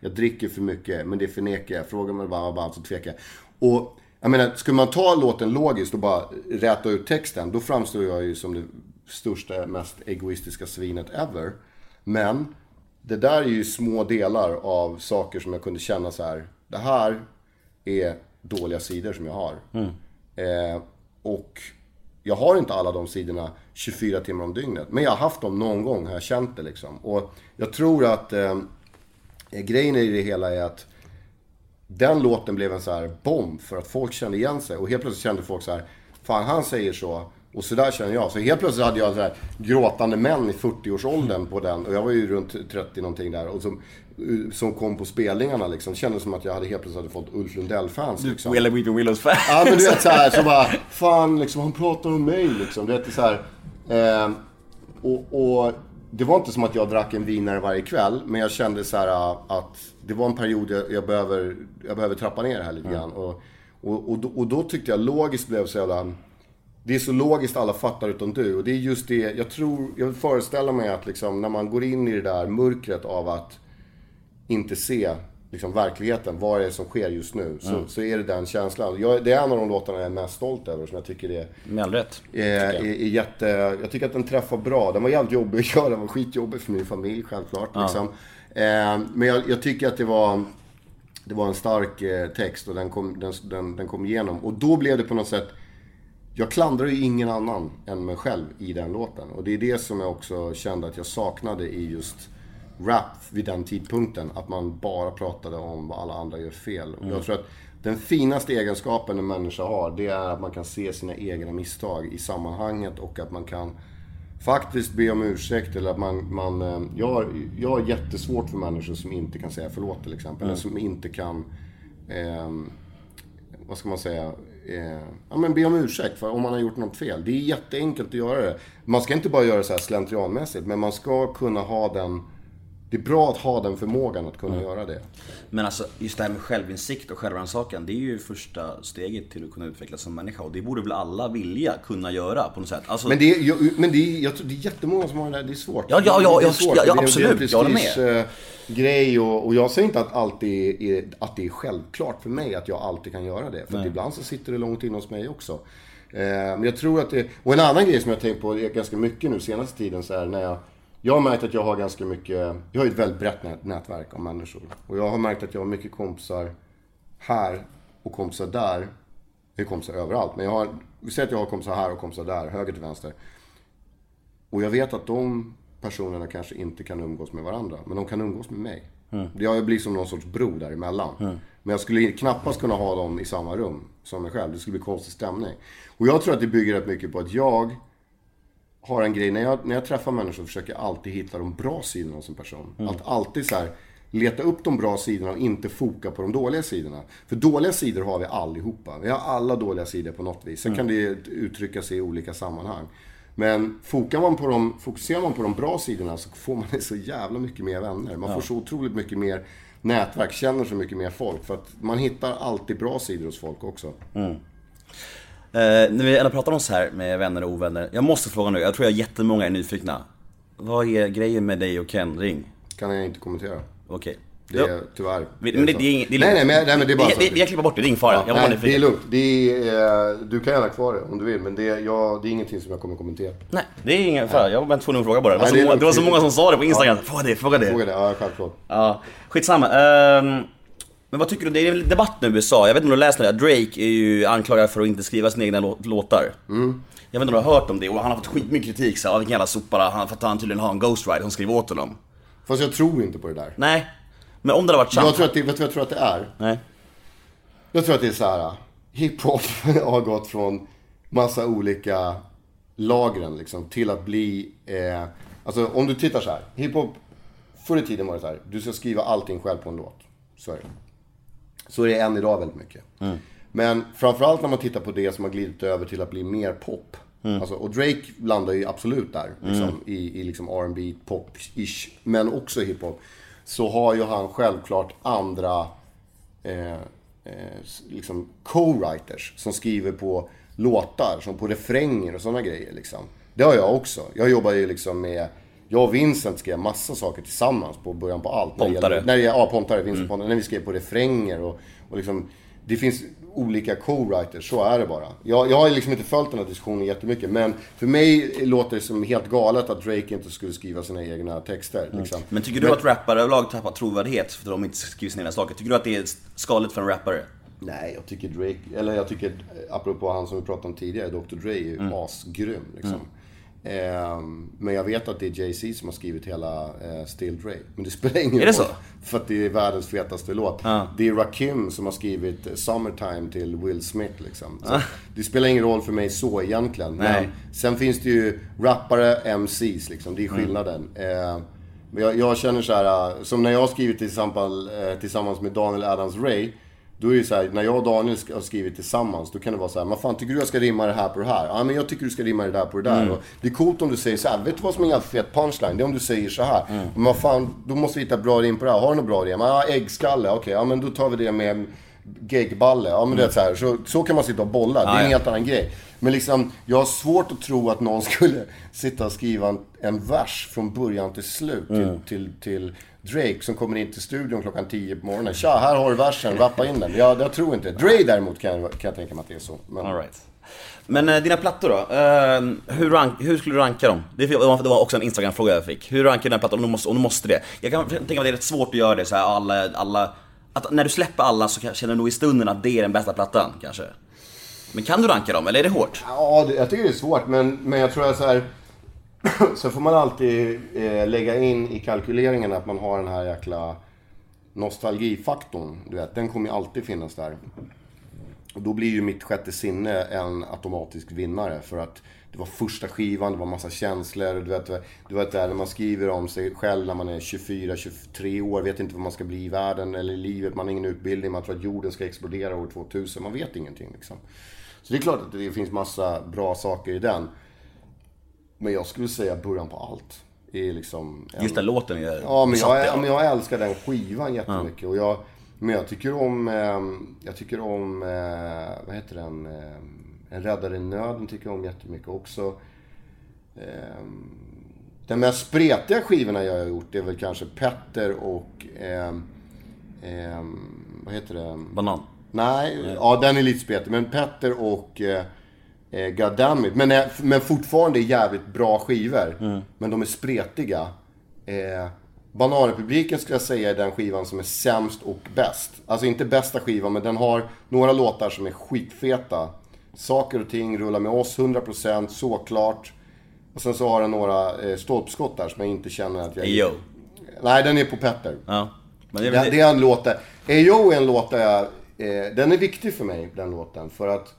Jag dricker för mycket, men det förnekar jag. Frågar man bara, bara så tvekar jag. Och jag menar, skulle man ta låten logiskt och bara räta ut texten, då framstår jag ju som det största, mest egoistiska svinet ever. Men det där är ju små delar av saker som jag kunde känna så här. Det här är dåliga sidor som jag har. Eh, och jag har inte alla de sidorna 24 timmar om dygnet. Men jag har haft dem någon gång, har jag känt det liksom. Och jag tror att eh, grejen i det hela är att den låten blev en så här bomb för att folk kände igen sig. Och helt plötsligt kände folk så här, fan han säger så. Och så där känner jag. Så helt plötsligt hade jag så här gråtande män i 40-årsåldern på den. Och jag var ju runt 30 någonting där. Och som, som kom på spelningarna liksom. Kändes som att jag hade helt plötsligt hade fått Ulf Lundell-fans liksom. Willa Weeping Willows fan. Ja men du vet såhär, så bara, fan liksom han pratar om mig liksom. Du vet så här, eh, och, och det var inte som att jag drack en vinare varje kväll. Men jag kände så här att det var en period jag, jag, behöver, jag behöver trappa ner det här lite grann. Och, och, och, då, och då tyckte jag logiskt blev så jävla... Det är så logiskt alla fattar utom du. Och det är just det, jag tror, jag föreställer mig att liksom när man går in i det där mörkret av att inte se liksom, verkligheten, vad det är som sker just nu. Så, så är det den känslan. Jag, det är en av de låtarna jag är mest stolt över, som jag tycker är, Med all rätt. är, är, är jätte... Jag tycker att den träffar bra. Den var jävligt jobbig att [laughs] göra, den var skitjobbig för min familj självklart. Liksom. Eh, men jag, jag tycker att det var... Det var en stark eh, text och den kom, den, den, den kom igenom. Och då blev det på något sätt... Jag klandrar ju ingen annan än mig själv i den låten. Och det är det som jag också kände att jag saknade i just rap vid den tidpunkten. Att man bara pratade om vad alla andra gör fel. Och jag tror att den finaste egenskapen en människa har, det är att man kan se sina egna misstag i sammanhanget och att man kan faktiskt be om ursäkt eller att man... man eh, jag, har, jag har jättesvårt för människor som inte kan säga förlåt till exempel. Eller som inte kan... ehm, vad ska man säga? Eh, ja men be om ursäkt för om man har gjort något fel. Det är jätteenkelt att göra det. Man ska inte bara göra det så här slentrianmässigt, men man ska kunna ha den... Det är bra att ha den förmågan att kunna göra det. Men alltså, just det här med självinsikt och självrannsakan, det är ju första steget till att kunna utvecklas som människa. Och det borde väl alla vilja kunna göra på något sätt. Alltså, Men det är, jag, men det är, jag tror, det är jättemånga som har det där, det är svårt. Ja, ja, ja, det är ja, svårt. ja, ja, absolut. Jag håller med. prestige, grej och, och jag säger inte att, alltid är, att det är självklart för mig att jag alltid kan göra det. För att ibland så sitter det långt inne hos mig också. Eh, men jag tror att det... Och en annan grej som jag har tänkt på ganska mycket nu senaste tiden så är när jag... Jag har märkt att jag har ganska mycket... Jag har ett väldigt brett nät, nätverk av människor. Och jag har märkt att jag har mycket kompisar här och kompisar där. Jag har kompisar överallt. Men jag har... Vi säger att jag har kompisar här och kompisar där, höger till vänster. Och jag vet att de personerna kanske inte kan umgås med varandra. Men de kan umgås med mig. Mm. Jag blir som någon sorts bro däremellan. Mm. Men jag skulle knappast kunna ha dem i samma rum som mig själv. Det skulle bli konstig stämning. Och jag tror att det bygger rätt mycket på att jag har en grej. När jag, när jag träffar människor försöker jag alltid hitta de bra sidorna hos en person. Mm. Att alltid så här, leta upp de bra sidorna och inte foka på de dåliga sidorna. För dåliga sidor har vi allihopa. Vi har alla dåliga sidor på något vis. Sen kan det uttrycka sig i olika sammanhang. Men fokar man på de, fokuserar man på de bra sidorna så får man [laughs] så jävla mycket mer vänner. Man får så otroligt mycket mer nätverk, känner så mycket mer folk. För att man hittar alltid bra sidor hos folk också. Mm. Eh, när vi ändå pratar om så här med vänner och ovänner. Jag måste fråga nu, jag tror jag jättemånga är nyfikna. Vad är grejen med dig och Ken Ring? Kan jag inte kommentera. Okej. Det är tyvärr. Men det, det, är inget, det är nej, nej, men, nej, men det är bara vi kan klippa bort det, det är ingen fara. Ja, jag nej, det är lugnt. Det är, du kan gärna kvar det om du vill, men det, ja, det är ingenting som jag kommer kommentera. Nej, det är ingen fara. Jag var bara tvungen att fråga bara. Det var, nej, så, det, det var så många som sa det på Instagram. Ja. Fråga det, fråga det. Fråga det, ja självklart. Ja, skitsamma. Um, men vad tycker du? Det är en debatt nu i USA. Jag vet inte om du har läst det? Drake är ju anklagad för att inte skriva sina egna låtar. Mm. Jag vet inte om du har hört om det? Och han har fått skitmycket kritik så, av vilken jävla sopara. För att han tydligen har en ghostwriter som skriver åt honom. Fast jag tror inte på det där. Nej, men om det hade varit sant? Jag tror att det, vet du vad jag tror att det är? Nej. Jag tror att det är så här. Hiphop [laughs] har gått från massa olika lagren liksom till att bli... Eh, alltså om du tittar så här. Hiphop, förr i tiden var det så här. Du ska skriva allting själv på en låt. Så är det. Så är det än idag väldigt mycket. Mm. Men framförallt när man tittar på det som har glidit över till att bli mer pop. Mm. Alltså, och Drake landar ju absolut där. Liksom, mm. I, i liksom R&B pop-ish. Men också hiphop så har ju han självklart andra eh, eh, liksom co-writers som skriver på låtar, som på refränger och sådana grejer. Liksom. Det har jag också. Jag jobbar ju liksom med jag och Vincent skrev massa saker tillsammans på början på allt. Pontare? När det, ja, Pontare. Vincent mm. Pontare. När vi skrev på refränger och, och liksom, Det finns olika co-writers, så är det bara. Jag, jag har liksom inte följt den här diskussionen jättemycket, men för mig låter det som helt galet att Drake inte skulle skriva sina egna texter. Mm. Liksom. Men tycker du men, att rappare överlag tappar trovärdighet för att de inte skriver sina egna saker? Tycker du att det är skadligt för en rappare? Nej, jag tycker Drake, eller jag tycker, apropå han som vi pratade om tidigare, Dr Dre är ju mm. asgrym liksom. Mm. Ehm, men jag vet att det är Jay-Z som har skrivit hela eh, Still Dre. Men det [laughs] spelar ingen roll. För att det är världens fetaste låt. Ah. Det är Rakim som har skrivit Summertime till Will Smith liksom. Ah. Det spelar ingen roll för mig så egentligen. Nej. Men sen finns det ju rappare, MCs liksom. Det är skillnaden. Mm. men jag, jag, känner så här, som när jag har skrivit tillsammans, eh, tillsammans med Daniel Adams-Ray. Då är det så här, när jag och Daniel har skrivit tillsammans, då kan det vara så här, men fan tycker du jag ska rimma det här på det här? Ja, men jag tycker du ska rimma det där på det där. Mm. Det är coolt om du säger så här, vet du vad som är en jävligt fet punchline? Det är om du säger så här. Mm. Men fan, då måste vi hitta bra rim på det här. Har du något bra rim? Ja, äggskalle, okej, okay, ja men då tar vi det med geggballe. Ja men mm. det är så här, så, så kan man sitta och bolla. Det är en helt annan grej. Men liksom, jag har svårt att tro att någon skulle sitta och skriva en, en vers från början till slut. Till, mm. till, till Drake som kommer in till studion klockan 10 på morgonen. Tja, här har du versen, rappa in den. Ja, jag tror inte. Dre däremot kan jag, kan jag tänka mig att det är så. Men... All right. Men äh, dina plattor då? Äh, hur, rank, hur, skulle du ranka dem? Det var också en Instagram-fråga jag fick. Hur rankar du dina plattor om du måste, om du måste det? Jag kan tänka mig att det är rätt svårt att göra det så här, alla, alla... Att när du släpper alla så känner du nog i stunden att det är den bästa plattan, kanske? Men kan du ranka dem, eller är det hårt? Ja, jag tycker det är svårt, men, men jag tror att så här... [clears throat] så får man alltid eh, lägga in i kalkyleringen att man har den här jäkla nostalgifaktorn. Du vet, den kommer ju alltid finnas där. Och då blir ju mitt sjätte sinne en automatisk vinnare. För att det var första skivan, det var massa känslor. Du vet, du vet när man skriver om sig själv när man är 24-23 år, vet inte vad man ska bli i världen eller i livet. Man har ingen utbildning, man tror att jorden ska explodera år 2000. Man vet ingenting liksom. Så det är klart att det finns massa bra saker i den. Men jag skulle säga början på allt. Är liksom en... Just den låten är Ja, men jag, jag, men jag älskar den skivan jättemycket. Ja. Och jag, men jag tycker om, eh, jag tycker om, eh, vad heter den? Eh, en räddare i nöden tycker jag om jättemycket också. Eh, den mest spretiga skivorna jag har gjort är väl kanske Petter och Eh, eh, vad heter det? Banan. Nej, ja den är lite spretig. Men Petter och eh, eh, Goddammit. Men, är- men fortfarande jävligt bra skivor. Men de är spretiga. Eh, Bananrepubliken skulle jag säga är den skivan som är sämst och bäst. Alltså inte bästa skivan, men den har några låtar som är skitfeta. Saker och ting, Rulla med oss, 100%, såklart. Och sen så har den några eh, stolpskott där som jag inte känner att jag... Yo. Nej, den är på Petter. Ja. Men det är Det, det är en låt där. Eyo är en låt där jag... Eh, den är viktig för mig, den låten. För att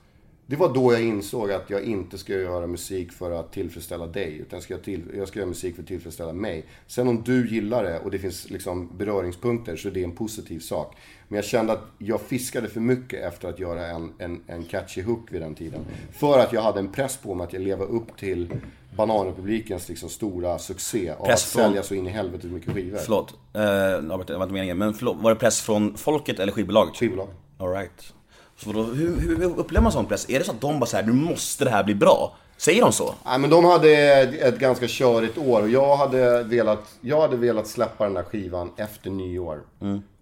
det var då jag insåg att jag inte ska göra musik för att tillfredsställa dig. Utan jag ska, till, jag ska göra musik för att tillfredsställa mig. Sen om du gillar det och det finns liksom beröringspunkter så är det en positiv sak. Men jag kände att jag fiskade för mycket efter att göra en, en, en catchy hook vid den tiden. För att jag hade en press på mig att jag leva upp till Bananrepublikens liksom stora succé av Press att från- sälja så in i helvete mycket skivor. Förlåt, eh, det var inte meningen. Men förlåt, var det press från folket eller skivbolaget? Skivbolag. Alright. Så då, hur, hur, upplever man sån press? Är det så att de bara säger nu måste det här bli bra? Säger de så? Nej men de hade ett ganska körigt år och jag hade velat, jag hade velat släppa den där skivan efter nyår.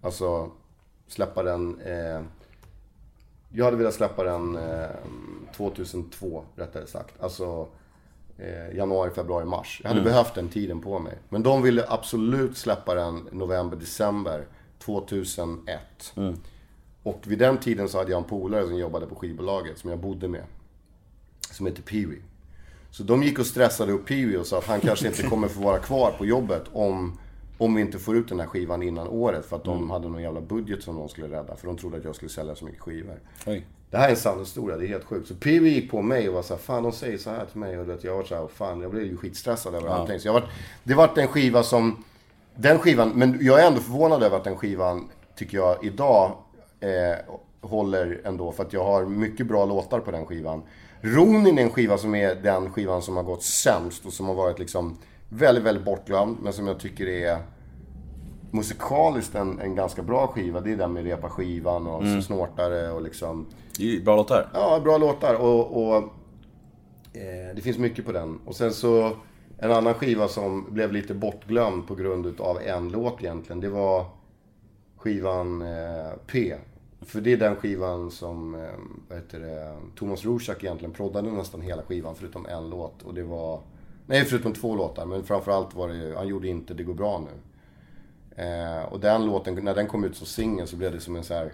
Alltså släppa den, eh, jag hade velat släppa den eh, 2002 rättare sagt. Alltså eh, januari, februari, mars. Jag hade behövt den tiden på mig. Men de ville absolut släppa den november, december 2001. Och vid den tiden så hade jag en polare som jobbade på skivbolaget som jag bodde med. Som heter Peewee. Så de gick och stressade upp Peewee och sa att han kanske inte kommer få vara kvar på jobbet om, om vi inte får ut den här skivan innan året. För att de hade någon jävla budget som de skulle rädda. För de trodde att jag skulle sälja så mycket skivor. Oj. Det här är en sann historia, det är helt sjukt. Så Peewee gick på mig och var så här, fan de säger så här till mig. Och vet, jag var så här, fan jag blev ju skitstressad över allting. Så jag var, det vart en skiva som, den skivan, men jag är ändå förvånad över att den skivan, tycker jag, idag eh, håller ändå. För att jag har mycket bra låtar på den skivan. Ronin är en skiva som är den skivan som har gått sämst och som har varit liksom väldigt, väldigt bortglömd. Men som jag tycker är musikaliskt en, en ganska bra skiva. Det är den med repa skivan och Mm. snortare och liksom... Bra låtar. Ja, bra låtar och, och eh, det finns mycket på den. Och sen så en annan skiva som blev lite bortglömd på grund utav en låt egentligen. Det var skivan eh, P. För det är den skivan som, eh, vad heter det, Thomas Rorschach egentligen proddade nästan hela skivan förutom en låt. Och det var, nej förutom två låtar, men framförallt var det ju, han gjorde inte Det går bra nu. Eh, och den låten, när den kom ut som singel så blev det som en så här.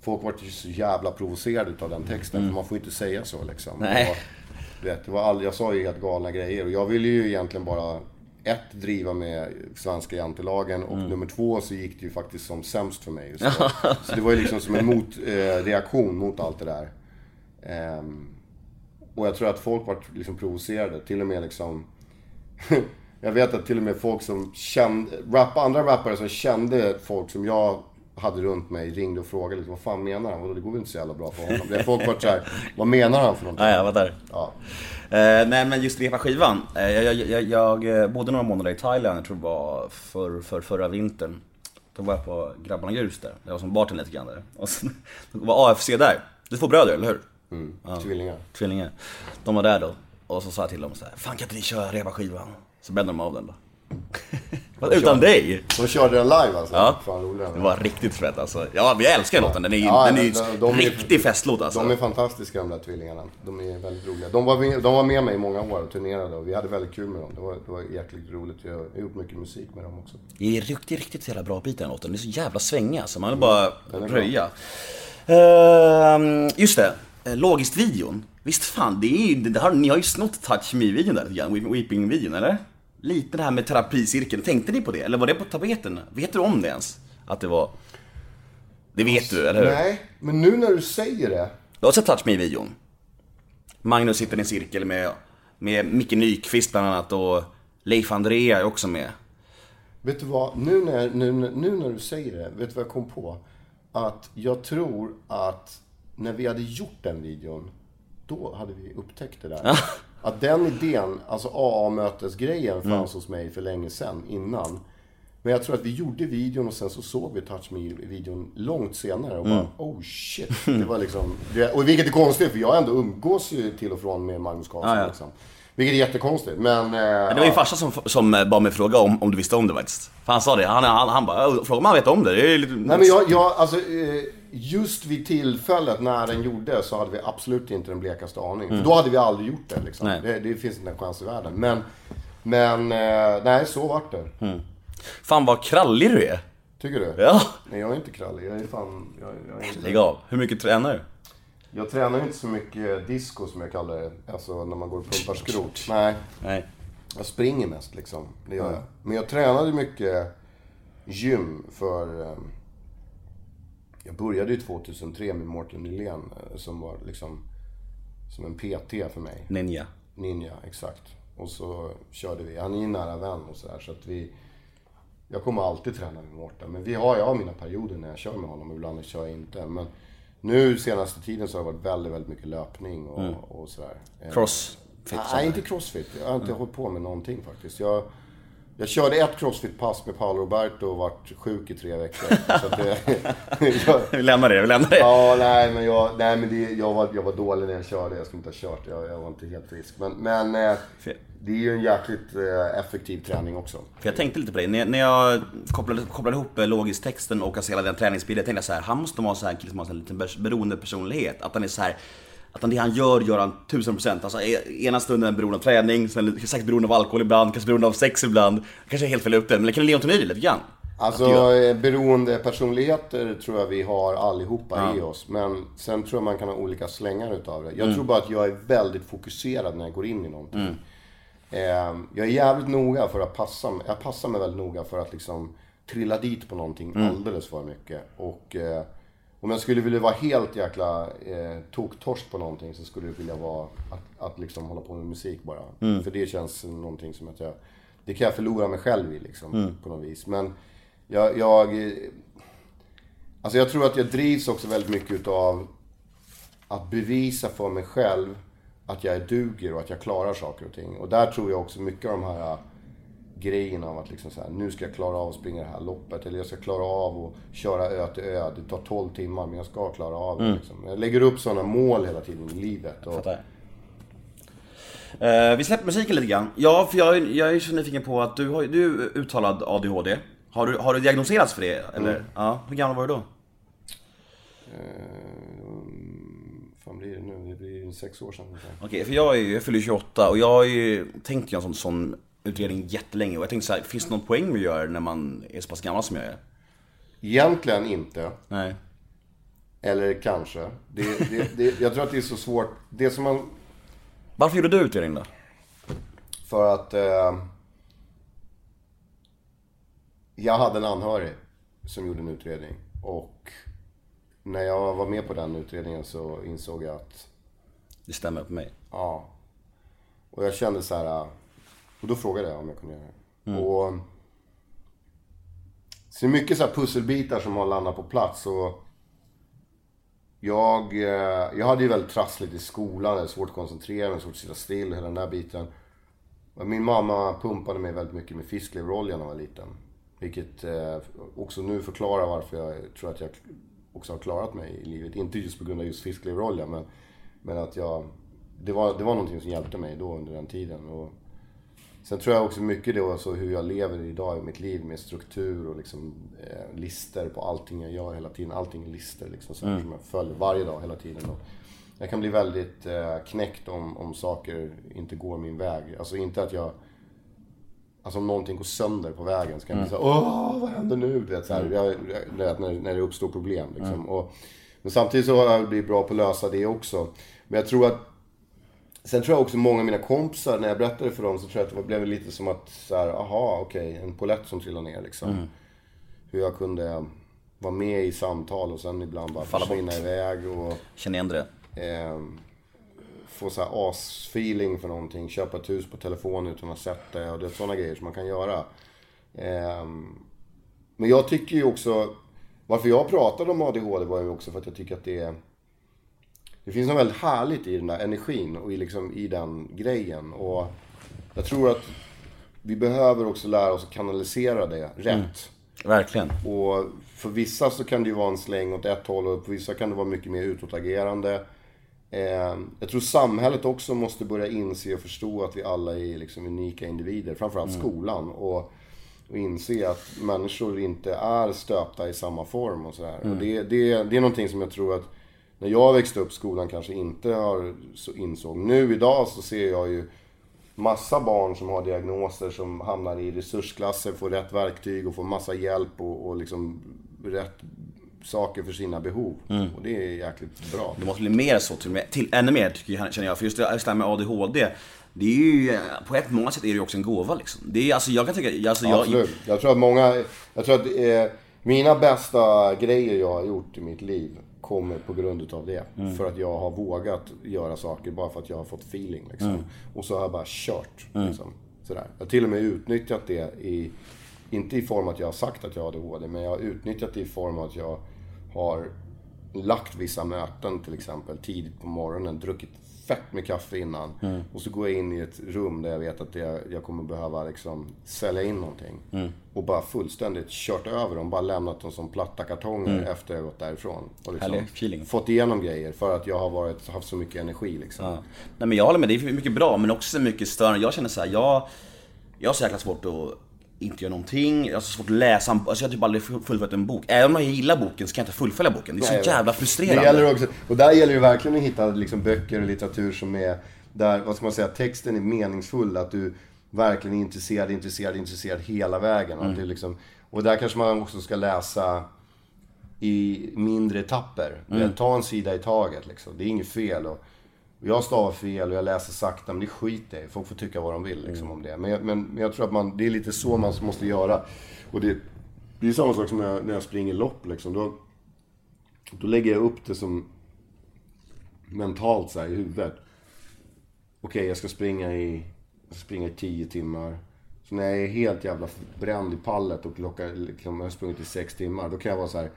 Folk var ju så jävla provocerade utav den texten, för man får ju inte säga så liksom. Nej. Det var, du vet, det var all, jag sa ju helt galna grejer och jag ville ju egentligen bara ett, driva med svenska jantelagen och nummer två så gick det ju faktiskt som sämst för mig. Då. så det var ju liksom som en motreaktion eh, mot allt det där. Ehm, och jag tror att folk var liksom provocerade, till och med liksom [laughs] Jag vet att till och med folk som kände, rap, andra rappare som kände folk som jag hade runt mig ringde och frågade liksom, vad fan menar han? Vadå, det går väl inte så jävla bra för honom? Det folk var såhär, vad menar han för någonting? Nej, jag var där. Ja. Eh, nej men just repa skivan. Eh, jag, jag, jag, jag eh, bodde några månader i Thailand, jag tror det var för, för, förra vintern. Då var jag på Grabbarna Grus där. Jag var som bartender lite grann där. Och sen [laughs] var AFC där. Du är två bröder, eller hur? Tvillingar. Tvillingar. De var där då. Och så sa jag till dem så här, Fan kan inte ni köra repa skivan? Så bäddade de av den då. Utan dig! De körde den live alltså? Ja. Fan roligt. Det var riktigt fett alltså. Ja, jag älskar låten. Den är ju Ja, den är de- de är- riktig festlåt alltså. De är fantastiska de där tvillingarna. De är väldigt roliga. De var med, de var med mig i många år och turnerade och vi hade väldigt kul med dem. Det var, det var jäkligt roligt. Jag har gjort mycket musik med dem också. Det är riktigt, riktigt jävla bra bit den låten. Den är så jävla svängig alltså. Man vill bara är bra. röja. Ehm, just det. Eh, Logiskt-videon. Visst fan, det är det har, ni har ju snott Touch Me-videon där lite grann. Weep- Weeping-videon, eller? Lite det här med terapicirkeln. Tänkte ni på det? Eller var det på tapeten? Vet du om det ens? Att det var... Det vet du, eller hur? Nej, men nu när du säger det. Du har sett Touch Me-videon? Magnus sitter i en cirkel med, med Micke Nyqvist bland annat och Leif Andrea är också med. Vet du vad? Nu när, nu, nu när du säger det, vet du vad jag kom på? Att jag tror att när vi hade gjort den videon, då hade vi upptäckt det där. [laughs] Att den idén, alltså AA-mötesgrejen fanns hos mig för länge sedan, innan. Men jag tror att vi gjorde videon och sen så såg vi Touch Me-videon långt senare och bara oh shit. Det var liksom, det, och vilket är konstigt för jag ändå umgås ju till och från med Magnus Carlsson Ja, ja. liksom. Vilket är jättekonstigt, men... eh, Det var min ja. farsa som, som eh, bad mig fråga om, om du visste om det faktiskt. För han sa det, han, han, han bara, "Ja, fråga om han vet om det. det är lite... Nej men jag, jag alltså, eh, just vid tillfället när den gjordes så hade vi absolut inte den blekaste aning. För då hade vi aldrig gjort det liksom. Nej. Det, det finns inte en chans i världen. Men, men eh, nej, så vart det. Fan vad krallig du är. Tycker du? Ja. Nej, jag är inte krallig. Jag är fan... Jag, jag, är inte, Lägg av. Hur mycket tränar du? jag tränar inte så mycket disco som jag kallar det. Alltså när man går och pumpar skrot. Nej. Nej. Jag springer mest liksom. Det gör jag. Men jag tränade mycket gym för... eh, Jag började ju 2003 med Mårten Nylén eh, som var liksom som en PT för mig. Ninja. Ninja, exakt. Och så körde vi. Han är ju nära vän och sådär så att vi... Jag kommer alltid träna med Mårten. Men vi har, jag har mina perioder när jag kör med honom. Ibland kör jag inte. Men nu senaste tiden så har det varit väldigt, väldigt mycket löpning och, och sådär. Eh, Crossfit. Nej, inte crossfit. Jag har inte hållit på med någonting faktiskt. Jag, jag körde ett crossfit-pass med Paolo Roberto och vart sjuk i tre veckor. [laughs] Så att det, [laughs] jag, Vi lämnar det, vi lämnar det. ja, nej men, jag, nej, men det, jag, var, jag var dålig när jag körde. Jag skulle inte ha kört. Jag, jag var inte helt frisk. Men, men eh, det är ju en jäkligt eh, effektiv träning också. För jag tänkte lite på det, när, när jag kopplade, kopplade ihop eh, logiskt-texten och alltså hela den träningsbilden, tänkte jag så här, han måste vara så här en kille som har en liten beroendepersonlighet. Att han är så här, att det han gör, gör han tusen procent. Alltså e- ena stunden är beroende av träning, sen säkert beroende av alkohol ibland, kanske beroende av sex ibland. Kanske helt fel det, men det kan Leon Tonini lite grann. Alltså eh, beroende personligheter tror jag vi har allihopa i oss. Men sen tror jag man kan ha olika slängar utav det. Jag tror bara att jag är väldigt fokuserad när jag går in i någonting. Eh, jag är jävligt noga för att passa mig. Jag passar mig väldigt noga för att liksom trilla dit på någonting alldeles för mycket. Och eh, om jag skulle vilja vara helt jäkla eh, toktorsk på någonting så skulle jag vilja vara att, att liksom hålla på med musik bara. För det känns någonting som att jag... Det kan jag förlora mig själv i liksom, på något vis. Men jag, jag... eh, Alltså jag tror att jag drivs också väldigt mycket utav att bevisa för mig själv att jag är duger och att jag klarar saker och ting. Och där tror jag också mycket av de här grejerna av att liksom så här, nu ska jag klara av att springa det här loppet. Eller jag ska klara av att köra ö till ö. Det tar 12 timmar men jag ska klara av det. Liksom. Jag lägger upp sådana mål hela tiden i livet. Och. Eh, vi släpper musiken lite grann. Ja, för jag, är- jag är så nyfiken på att du, har, du är uttalad ADHD. Har du, har du diagnoserats för det? Eller? Ja, hur gammal var du då? fan blir det nu? Det blir sex år sedan. Okej, för jag, är, jag fyller 28 och jag har ju tänkt göra en sån, sån utredning jättelänge. Och jag tänkte så här, finns det någon poäng med att göra när man är så pass gammal som jag är? Egentligen inte. Nej. Eller kanske. Det, det, det, jag tror att det är så svårt. Det som man... Varför gjorde du utredning då? För att... Eh, jag hade en anhörig som gjorde en utredning. Och när jag var med på den utredningen så insåg jag att, Det stämmer på mig. ja. Och jag kände så här. Och då frågade jag om jag kunde göra det. Och... Så det är mycket så här pusselbitar som har landat på plats. Och jag, eh, jag hade ju väldigt trassligt i skolan. Hade svårt att koncentrera mig, svårt att sitta still, hela den där biten. Min mamma pumpade mig väldigt mycket med fiskleverolja när jag var liten. Vilket eh, också nu förklarar varför jag tror att jag också har klarat mig i livet. Inte just på grund av just fiskleverolja, men, men att jag... Det var, det var någonting som hjälpte mig då under den tiden. Och sen tror jag också mycket då så hur jag lever idag i mitt liv med struktur och liksom eh, lister på allting jag gör hela tiden. Allting är lister liksom så här, som jag följer varje dag hela tiden. Och jag kan bli väldigt eh, knäckt om, om saker inte går min väg. Alltså inte att jag... Alltså om någonting går sönder på vägen så kan jag bli såhär Åh, vad händer nu? Du vet, så här, jag, du vet, när, när det uppstår problem liksom. Och, men samtidigt så har jag blivit bra på att lösa det också. Men jag tror att Sen tror jag också många av mina kompisar, när jag berättade för dem, så tror jag att det blev lite som att så här, aha, okej, en polett som trillade ner liksom. Hur jag kunde vara med i samtal och sen ibland bara Falla försvinna iväg och Känner igen det? eh, få så här as-feeling för någonting. Köpa ett hus på telefon utan att ha sett det och det är sådana grejer som man kan göra. Eh, men jag tycker ju också, varför jag pratade om ADHD var ju också för att jag tycker att det är det finns något väldigt härligt i den där energin och i, liksom, i den grejen. Och jag tror att vi behöver också lära oss att kanalisera det rätt. Verkligen. Och för vissa så kan det ju vara en släng åt ett håll och för vissa kan det vara mycket mer utåtagerande. Eh, jag tror samhället också måste börja inse och förstå att vi alla är liksom unika individer. Framförallt skolan. Och, och inse att människor inte är stöpta i samma form och sådär. Och det, det, det är någonting som jag tror att när jag växte upp skolan kanske inte har så insåg. Nu idag så ser jag ju massa barn som har diagnoser som hamnar i resursklasser, får rätt verktyg och får massa hjälp och, och liksom rätt saker för sina behov. Och det är jäkligt bra. Det måste bli mer så, till, till ännu mer tycker jag, känner jag. För just det just det här med ADHD, det är ju, eh, på ett många sätt är det ju också en gåva liksom. Det är alltså, jag kan tycka, alltså jag... Absolut. Jag tror att många, jag tror att eh, mina bästa grejer jag har gjort i mitt liv kommer på grund utav det. Mm. För att jag har vågat göra saker bara för att jag har fått feeling. Liksom. Mm. Och så har jag bara kört. Liksom. Sådär. Jag har till och med utnyttjat det i, inte i form att jag har sagt att jag har ADHD, men jag har utnyttjat det i form att jag har lagt vissa möten till exempel tidigt på morgonen, druckit fett med kaffe innan. Och så går jag in i ett rum där jag vet att jag, jag kommer behöva liksom sälja in någonting. Och bara fullständigt kört över dem, bara lämnat dem som platta kartonger efter jag gått därifrån. Och liksom fått igenom grejer för att jag har varit, haft så mycket energi liksom. Ja. Nej men jag håller med, det är mycket bra men också mycket störande. Jag känner så här, jag, jag har så jäkla svårt att inte göra någonting, jag har så svårt att läsa alltså jag har typ aldrig fullföljt en bok. Även om jag gillar boken så kan jag inte fullfölja boken. Det är så Nej, jävla Det frustrerande. gäller också, och där gäller det verkligen att hitta liksom böcker och litteratur som är, där, vad ska man säga, texten är meningsfull. Att du verkligen är intresserad, intresserad, intresserad hela vägen. Att du liksom, och där kanske man också ska läsa i mindre etapper. Ta en sida i taget liksom. Det är inget fel. Och jag stavar fel och jag läser sakta, men det skiter jag. Folk får tycka vad de vill liksom, om det. Men, jag- men, men jag tror att man, det är lite så man måste göra. Och det, det är samma sak som när jag, när jag springer lopp liksom. Då, då lägger jag upp det som mentalt så här, i huvudet. Okej, jag ska springa i, jag ska springa i 10 timmar. Så när jag är helt jävla bränd i pallet och lockar, liksom, jag har sprungit i 6 timmar. Då kan jag vara så här.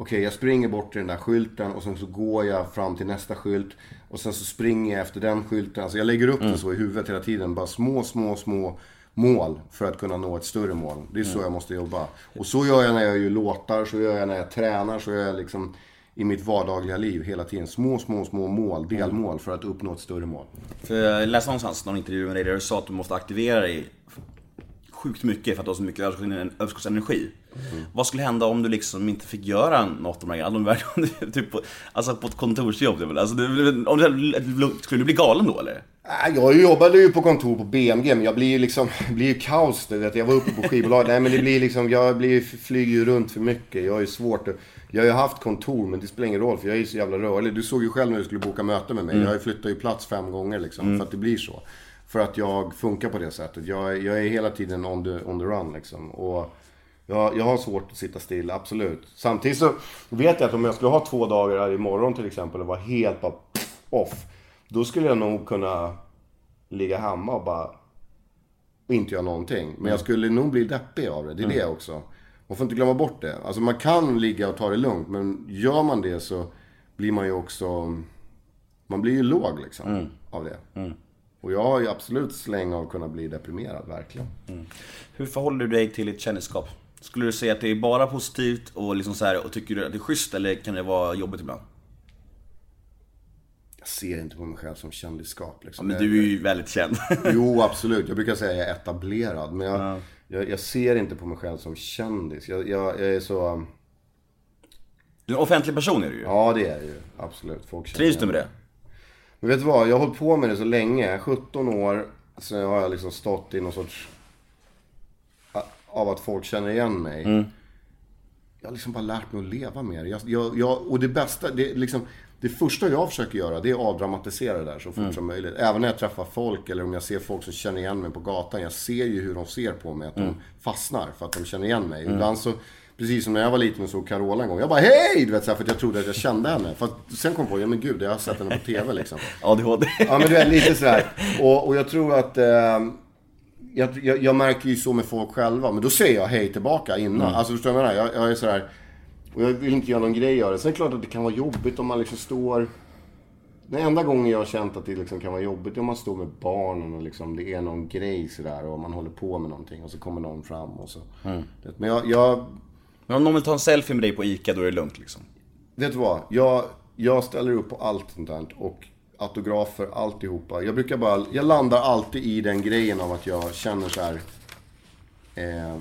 Okej, jag springer bort till den där skylten och sen så går jag fram till nästa skylt. Och sen så springer jag efter den skylten. Alltså jag lägger upp det så i huvudet hela tiden. Bara små, små, små mål för att kunna nå ett större mål. Det är så jag måste jobba. Och så gör jag när jag gör låtar, så gör jag när jag tränar, så gör jag liksom i mitt vardagliga liv hela tiden. Små, små, små mål, delmål för att uppnå ett större mål. För jag läste någonstans någon intervju med dig där du sa att du måste aktivera dig sjukt mycket för att du har så mycket överskotts- överskottsenergi. Vad skulle hända om du liksom inte fick göra något av de verkligen, [laughs] typ på, alltså på ett kontorsjobb, väl- alltså, om du, skulle du bli galen då eller? Jag jobbade ju på kontor på BMG, men jag blir ju liksom, det blir ju kaos. Du vet. Jag var uppe på skivbolag. Nej men det blir liksom, jag blir, flyger ju runt för mycket. Jag har ju svårt att, Jag har ju haft kontor, men det spelar ingen roll för jag är ju så jävla rörlig. Du såg ju själv när du skulle boka möte med mig. Jag har ju flyttat ju plats fem gånger liksom, för att det blir så. För att jag funkar på det sättet. Jag, jag är hela tiden on the, on the run liksom. Och jag, jag har svårt att sitta still, absolut. Samtidigt så vet jag att om jag skulle ha två dagar här imorgon till exempel och vara helt bara off. Då skulle jag nog kunna ligga hemma och bara och inte göra någonting. Men jag skulle nog bli deppig av det. Det är det också. Man får inte glömma bort det. Alltså man kan ligga och ta det lugnt. Men gör man det så blir man ju också... Man blir ju låg liksom. Av det. Och jag har ju absolut släng av att kunna bli deprimerad, verkligen. Hur förhåller du dig till ditt kändisskap? Skulle du säga att det är bara positivt och liksom så här, och tycker du att det är schysst eller kan det vara jobbigt ibland? Jag ser inte på mig själv som kändisskap liksom. Men du är ju väldigt känd. [laughs] Jo, [laughs] absolut. Jag brukar säga att jag är etablerad. Men jag, jag, jag ser inte på mig själv som kändis. Jag, jag, är så... Du är en offentlig person är du ju. Ja, det är jag ju. Absolut. Folk Trivs du med det? Men vet du vad? Jag har hållit på med det så länge. 17 år. Sen har jag liksom stått i någon sorts... Av att folk känner igen mig. Jag har liksom bara lärt mig att leva med det. Jag, jag, jag, och det bästa, det, liksom, det första jag försöker göra det är att avdramatisera det där så fort som möjligt. Även när jag träffar folk eller om jag ser folk som känner igen mig på gatan. Jag ser ju hur de ser på mig, att de fastnar för att de känner igen mig. Ibland så, precis som när jag var liten och såg Carola en gång. Jag bara hej! Du vet, så här, för att jag trodde att jag kände henne. För att, sen kom jag på, ja men gud, jag har sett henne på TV liksom. [laughs] ADHD. Ja men du vet, lite sådär. Och, och jag tror att... Eh, jag, jag, jag märker ju så med folk själva, men då säger jag hej tillbaka innan. Alltså förstår du vad jag menar? Jag, jag är sådär... Och jag vill inte göra någon grej av det. Sen är det klart att det kan vara jobbigt om man liksom står... Den enda gången jag har känt att det liksom kan vara jobbigt är om man står med barnen och liksom det är någon grej sådär och man håller på med någonting och så kommer någon fram och så. Men jag, jag, Men om någon vill ta en selfie med dig på ICA då är det lugnt liksom. Vet du vad? Jag, jag ställer upp på allt sånt där och autografer, alltihopa. Jag brukar bara, jag landar alltid i den grejen av att jag känner så här. Eh,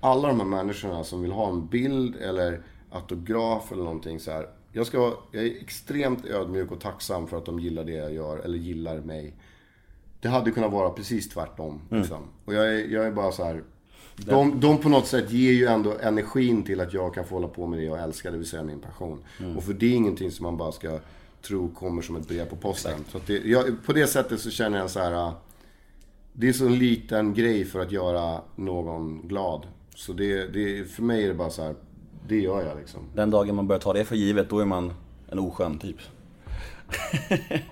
alla de här människorna som vill ha en bild eller autograf eller någonting så här. Jag, ska, jag är extremt ödmjuk och tacksam för att de gillar det jag gör, eller gillar mig. Det hade kunnat vara precis tvärtom. Liksom. Och jag är, jag är bara så här. De, de på något sätt ger ju ändå energin till att jag kan få hålla på med det jag älskar, det vill säga min passion. Och för det är ingenting som man bara ska tro kommer som ett brev på posten. Så att det, jag, på det sättet så känner jag så här. äh, Det är så en liten grej för att göra någon glad. Så det, det, för mig är det bara så här. Det gör jag liksom. Den dagen man börjar ta det för givet, då är man en oskön typ.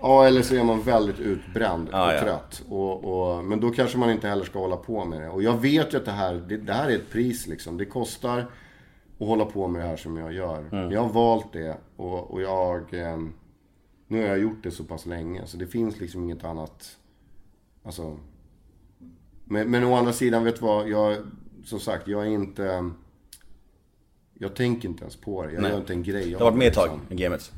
Ja, eller så är man väldigt utbränd och Ja, trött. Och, och, men då kanske man inte heller ska hålla på med det. Och jag vet ju att det här, det, det här är ett pris liksom. Det kostar att hålla på med det här som jag gör. Mm. Jag har valt det och, och jag... Eh, nu har jag gjort det så pass länge, så det finns liksom inget annat... Alltså... Men, men å andra sidan, vet du vad? Jag, som sagt, jag är inte... Jag tänker inte ens på det. Jag Nej. gör inte en grej Jag har varit med ett tag liksom. i gamet.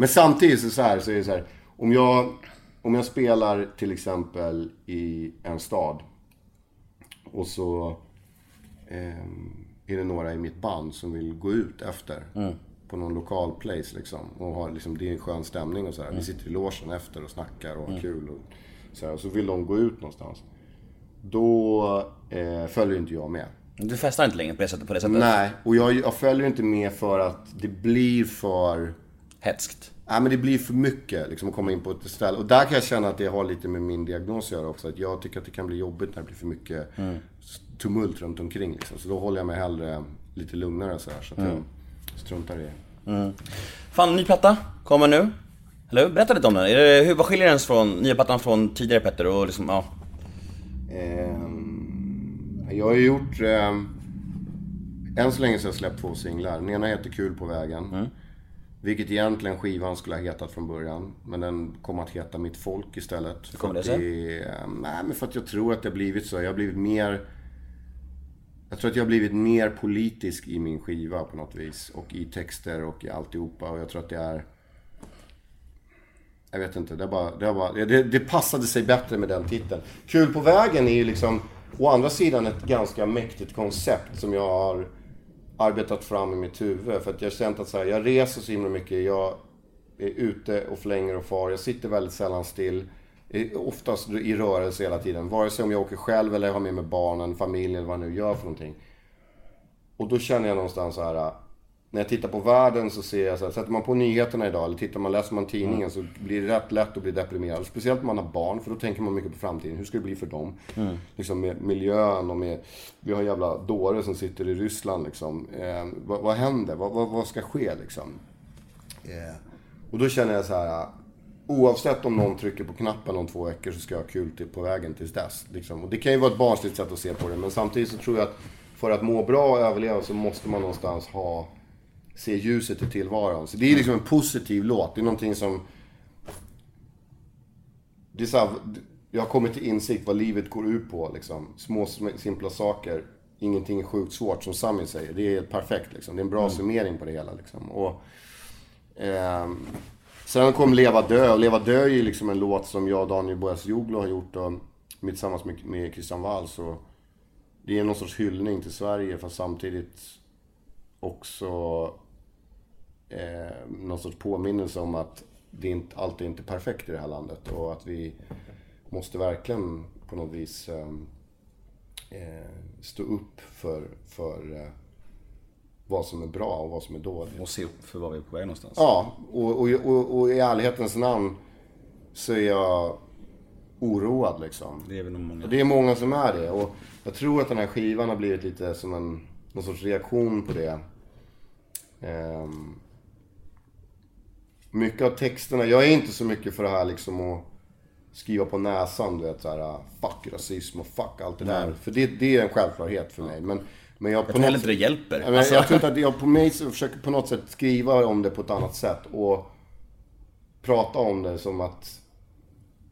Men samtidigt så, så, här, så är det så här. Om jag, om jag spelar till exempel i en stad. Och så ehm, är det några i mitt band som vill gå ut efter. På någon lokal place liksom. Och har, liksom, det är en skön stämning och så här. Vi sitter i logen efter och snackar och har kul. Och så, här, och så vill de gå ut någonstans. Då eh, följer inte jag med. Du festar inte längre på det sättet? På det sättet. Nej, och jag, jag följer inte med för att det blir för... Hetskt. Nej men det blir för mycket liksom att komma in på ett ställe. Och där kan jag känna att det har lite med min diagnos att göra också. Att jag tycker att det kan bli jobbigt när det blir för mycket tumult runt omkring liksom. Så då håller jag mig hellre lite lugnare så här. Så att jag struntar i det. Fan, ny platta kommer nu. Eller hur? Berätta lite om den. Är det, hur, vad skiljer den från, nya plattan från tidigare Petter? Och liksom, ja. Ehm, jag har ju gjort... ehm, än så länge så har jag släppt två singlar. Den ena heter Kul på vägen. Vilket egentligen skivan skulle ha hetat från början. Men den kom att heta Mitt folk istället. Hur kommer det sig? nej, men för att jag tror att det har blivit så. Jag har blivit mer... Jag tror att jag har blivit mer politisk i min skiva på något vis. Och i texter och i alltihopa. Och jag tror att det är... Jag vet inte, det, bara, det, bara, det, det passade sig bättre med den titeln. Kul på vägen är ju liksom, å andra sidan ett ganska mäktigt koncept som jag har arbetat fram i mitt huvud. För att jag har känt att så här, jag reser så himla mycket, jag är ute och flänger och far. Jag sitter väldigt sällan still. Oftast i rörelse hela tiden. Vare sig om jag åker själv eller har med mig barnen, familjen eller vad jag nu gör för någonting. Och då känner jag någonstans så här. När jag tittar på världen så ser jag så här, sätter man på nyheterna idag eller tittar man, läser man tidningen så blir det rätt lätt att bli deprimerad. Speciellt om man har barn för då tänker man mycket på framtiden. Hur ska det bli för dem? Liksom med miljön och med, vi har jävla dåre som sitter i Ryssland liksom. Eh, vad, vad händer? Vad, vad, vad ska ske liksom? Eh, och då känner jag så här. Oavsett om någon trycker på knappen om två veckor så ska jag ha kul till, på vägen tills dess. Liksom. Och det kan ju vara ett barnsligt sätt att se på det. Men samtidigt så tror jag att för att må bra och överleva så måste man någonstans ha se ljuset i tillvaron. Så det är liksom en positiv låt. Det är någonting som... Det är så här, jag har kommit till insikt vad livet går ut på. Liksom. Små sm- simpla saker. Ingenting är sjukt svårt som Sami säger. Det är helt perfekt. Liksom. Det är en bra summering på det hela. Liksom. Och, ehm, sen kom Leva dö. Och Leva dö är ju liksom en låt som jag och Daniel Boas Joglo har gjort och, med, tillsammans med, med Christian Walls. Och det är någon sorts hyllning till Sverige fast samtidigt också eh, någon sorts påminnelse om att det inte, allt är inte perfekt i det här landet och att vi måste verkligen på något vis eh, eh, stå upp för, för eh, vad som är bra och vad som är dåligt. Och se upp för var vi är på väg någonstans. Ja, och, och, och, och i ärlighetens namn så är jag oroad liksom. Det är väl många. Det är många som är det. Och jag tror att den här skivan har blivit lite som en någon sorts reaktion på det. Ehm, mycket av texterna, jag är inte så mycket för det här liksom att skriva på näsan, du vet såhär fuck rasism och fuck allt det där. För det, det är en självklarhet för mig. Men, men jag, Jag tror heller inte det hjälper. Men Alltså, Jag tror inte att jag på mig försöker på något sätt skriva om det på ett annat sätt och prata om det som att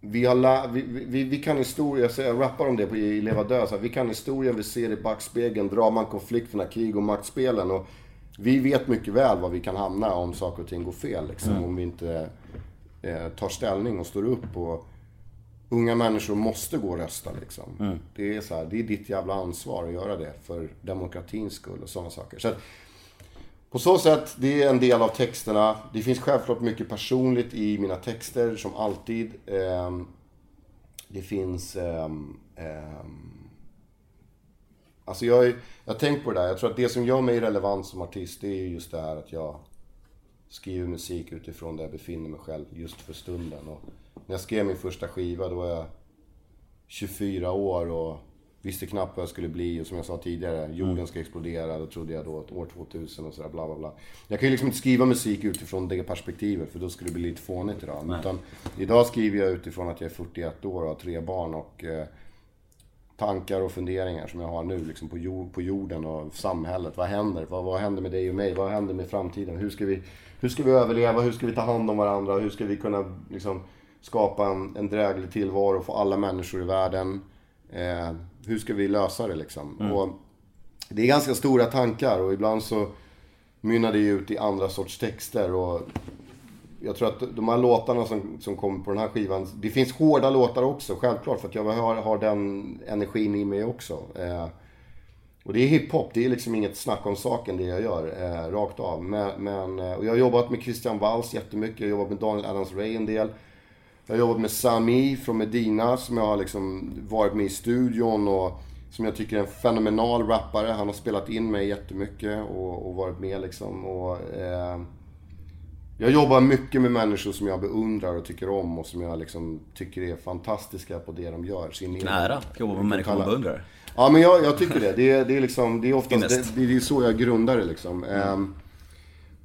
vi, har la, vi, vi, vi kan historia, jag, rappar om det på, i Leva Dö, så här, vi kan historien, vi ser i backspegeln, drar man konflikterna, krig och maktspelen. Och vi vet mycket väl var vi kan hamna om saker och ting går fel. Liksom, Om vi inte eh, tar ställning och står upp och unga människor måste gå och rösta liksom. Det är så här, det är ditt jävla ansvar att göra det för demokratins skull och sådana saker. Så att, på så sätt, det är en del av texterna. Det finns självklart mycket personligt i mina texter, som alltid. Ehm, det finns... Ehm, ehm, alltså jag, är- jag har tänkt på det där. Jag tror att det som gör mig relevant som artist, det är just det här att jag skriver musik utifrån där jag befinner mig själv just för stunden. Och när jag skrev min första skiva, då var jag 24 år och visste knappt vad jag skulle bli. Och som jag sa tidigare, jorden ska explodera. Då trodde jag då år 2000 och sådär, bla bla bla. Jag kan ju liksom inte skriva musik utifrån det perspektivet, för då skulle det bli lite fånigt idag. Utan idag skriver jag utifrån att jag är 41 år och har tre barn och eh, tankar och funderingar som jag har nu liksom på, jord, på jorden och samhället. Vad händer? Vad, vad händer med dig och mig? Vad händer med framtiden? Hur ska vi, hur ska vi överleva? Hur ska vi ta hand om varandra? Hur ska vi kunna liksom, skapa en, en dräglig tillvaro för alla människor i världen? Eh, hur ska vi lösa det liksom? Och det är ganska stora tankar och ibland så mynnar det ut i andra sorts texter. Och jag tror att de här låtarna som, som kommer på den här skivan, det finns hårda låtar också, självklart. För att jag har, har den energin i mig också. Eh, och det är hiphop, det är liksom inget snack om saken det jag gör, eh, rakt av. Men, men, eh, och jag har jobbat med Christian Walls jättemycket, jag har jobbat med Daniel Adams-Ray en del. Jag har jobbat med Sami från Medina som jag har liksom varit med i studion och som jag tycker är en fenomenal rappare. Han har spelat in mig jättemycket och, och varit med liksom. Och, eh, jag jobbar mycket med människor som jag beundrar och tycker om och som jag liksom tycker är fantastiska på det de gör. Sin Vilken ära att jobba med människor man beundrar. Ja men jag, jag tycker det. Det är, det är liksom, det är oftast, det, det är så jag grundar det liksom. Ehm,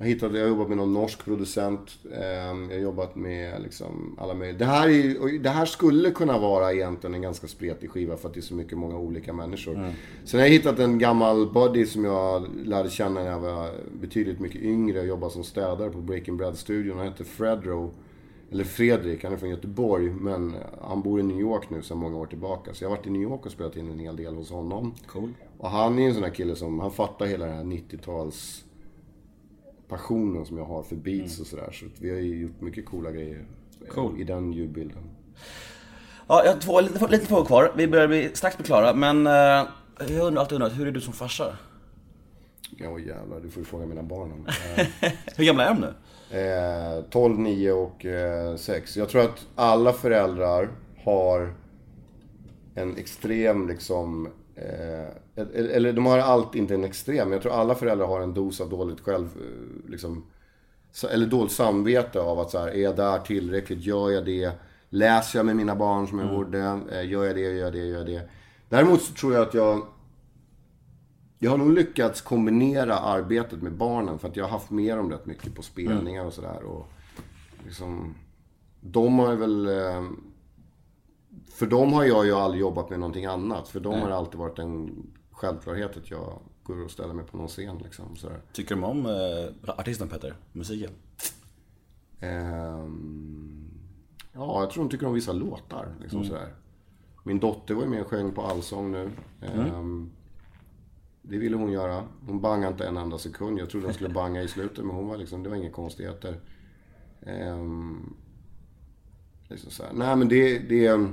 jag hittade, jag har jobbat med någon norsk producent. Ehm, jag har jobbat med liksom alla möjliga. Det här, är, och det här skulle kunna vara egentligen en ganska spretig skiva för att det är så mycket många olika människor. Sen har jag hittat en gammal buddy som jag lärde känna när jag var betydligt mycket yngre. Jag jobbade som städare på Breaking Bread-studion. Han hette Fredro. Eller Fredrik, han är från Göteborg. Men han bor i New York nu sedan många år tillbaka. Så jag har varit i New York och spelat in en hel del hos honom. Cool. Och han är en sån här kille som, han fattar hela den här 90-tals passionen som jag har för beats och sådär. Så vi har ju gjort mycket coola grejer eh, Cool. i den ljudbilden. Ja, jag har två, lite, lite frågor kvar. Vi börjar bli, strax bli klara, men eh, jag undrar alltid undrat, hur är du som farsa? Ja jävlar, du får ju fråga mina barn om det. [laughs] Hur gamla är de nu? Eh, 12, 9 och eh, 6. Jag tror att alla föräldrar har en extrem liksom... Eh, eller- de har allt, inte en extrem, jag tror alla föräldrar har en dos av dåligt själv... Eh, liksom, eller dåligt samvete av att så här, är jag där tillräckligt? Gör jag det? Läser jag med mina barn som jag borde? Eh, gör jag det? Gör jag det? Gör jag det? Däremot så tror jag att jag... Jag har nog lyckats kombinera arbetet med barnen för att jag har haft med dem rätt mycket på spelningar och sådär. Och liksom, de har väl... eh, För dem har jag ju aldrig jobbat med någonting annat. För dem har det alltid varit en självklarhet att jag går och ställer mig på någon scen liksom. Sådär. Tycker de om eh, artisten Petter? Musiken? Ehm, ja, jag tror de tycker om vissa låtar. Liksom sådär. Min dotter var ju med och sjöng på Allsång nu. Ehm, Det ville hon göra. Hon bangade inte en enda sekund. Jag trodde hon skulle banga i slutet, men hon var liksom, det var inga konstigheter. Ehm, liksom så här. Nej, men det, det...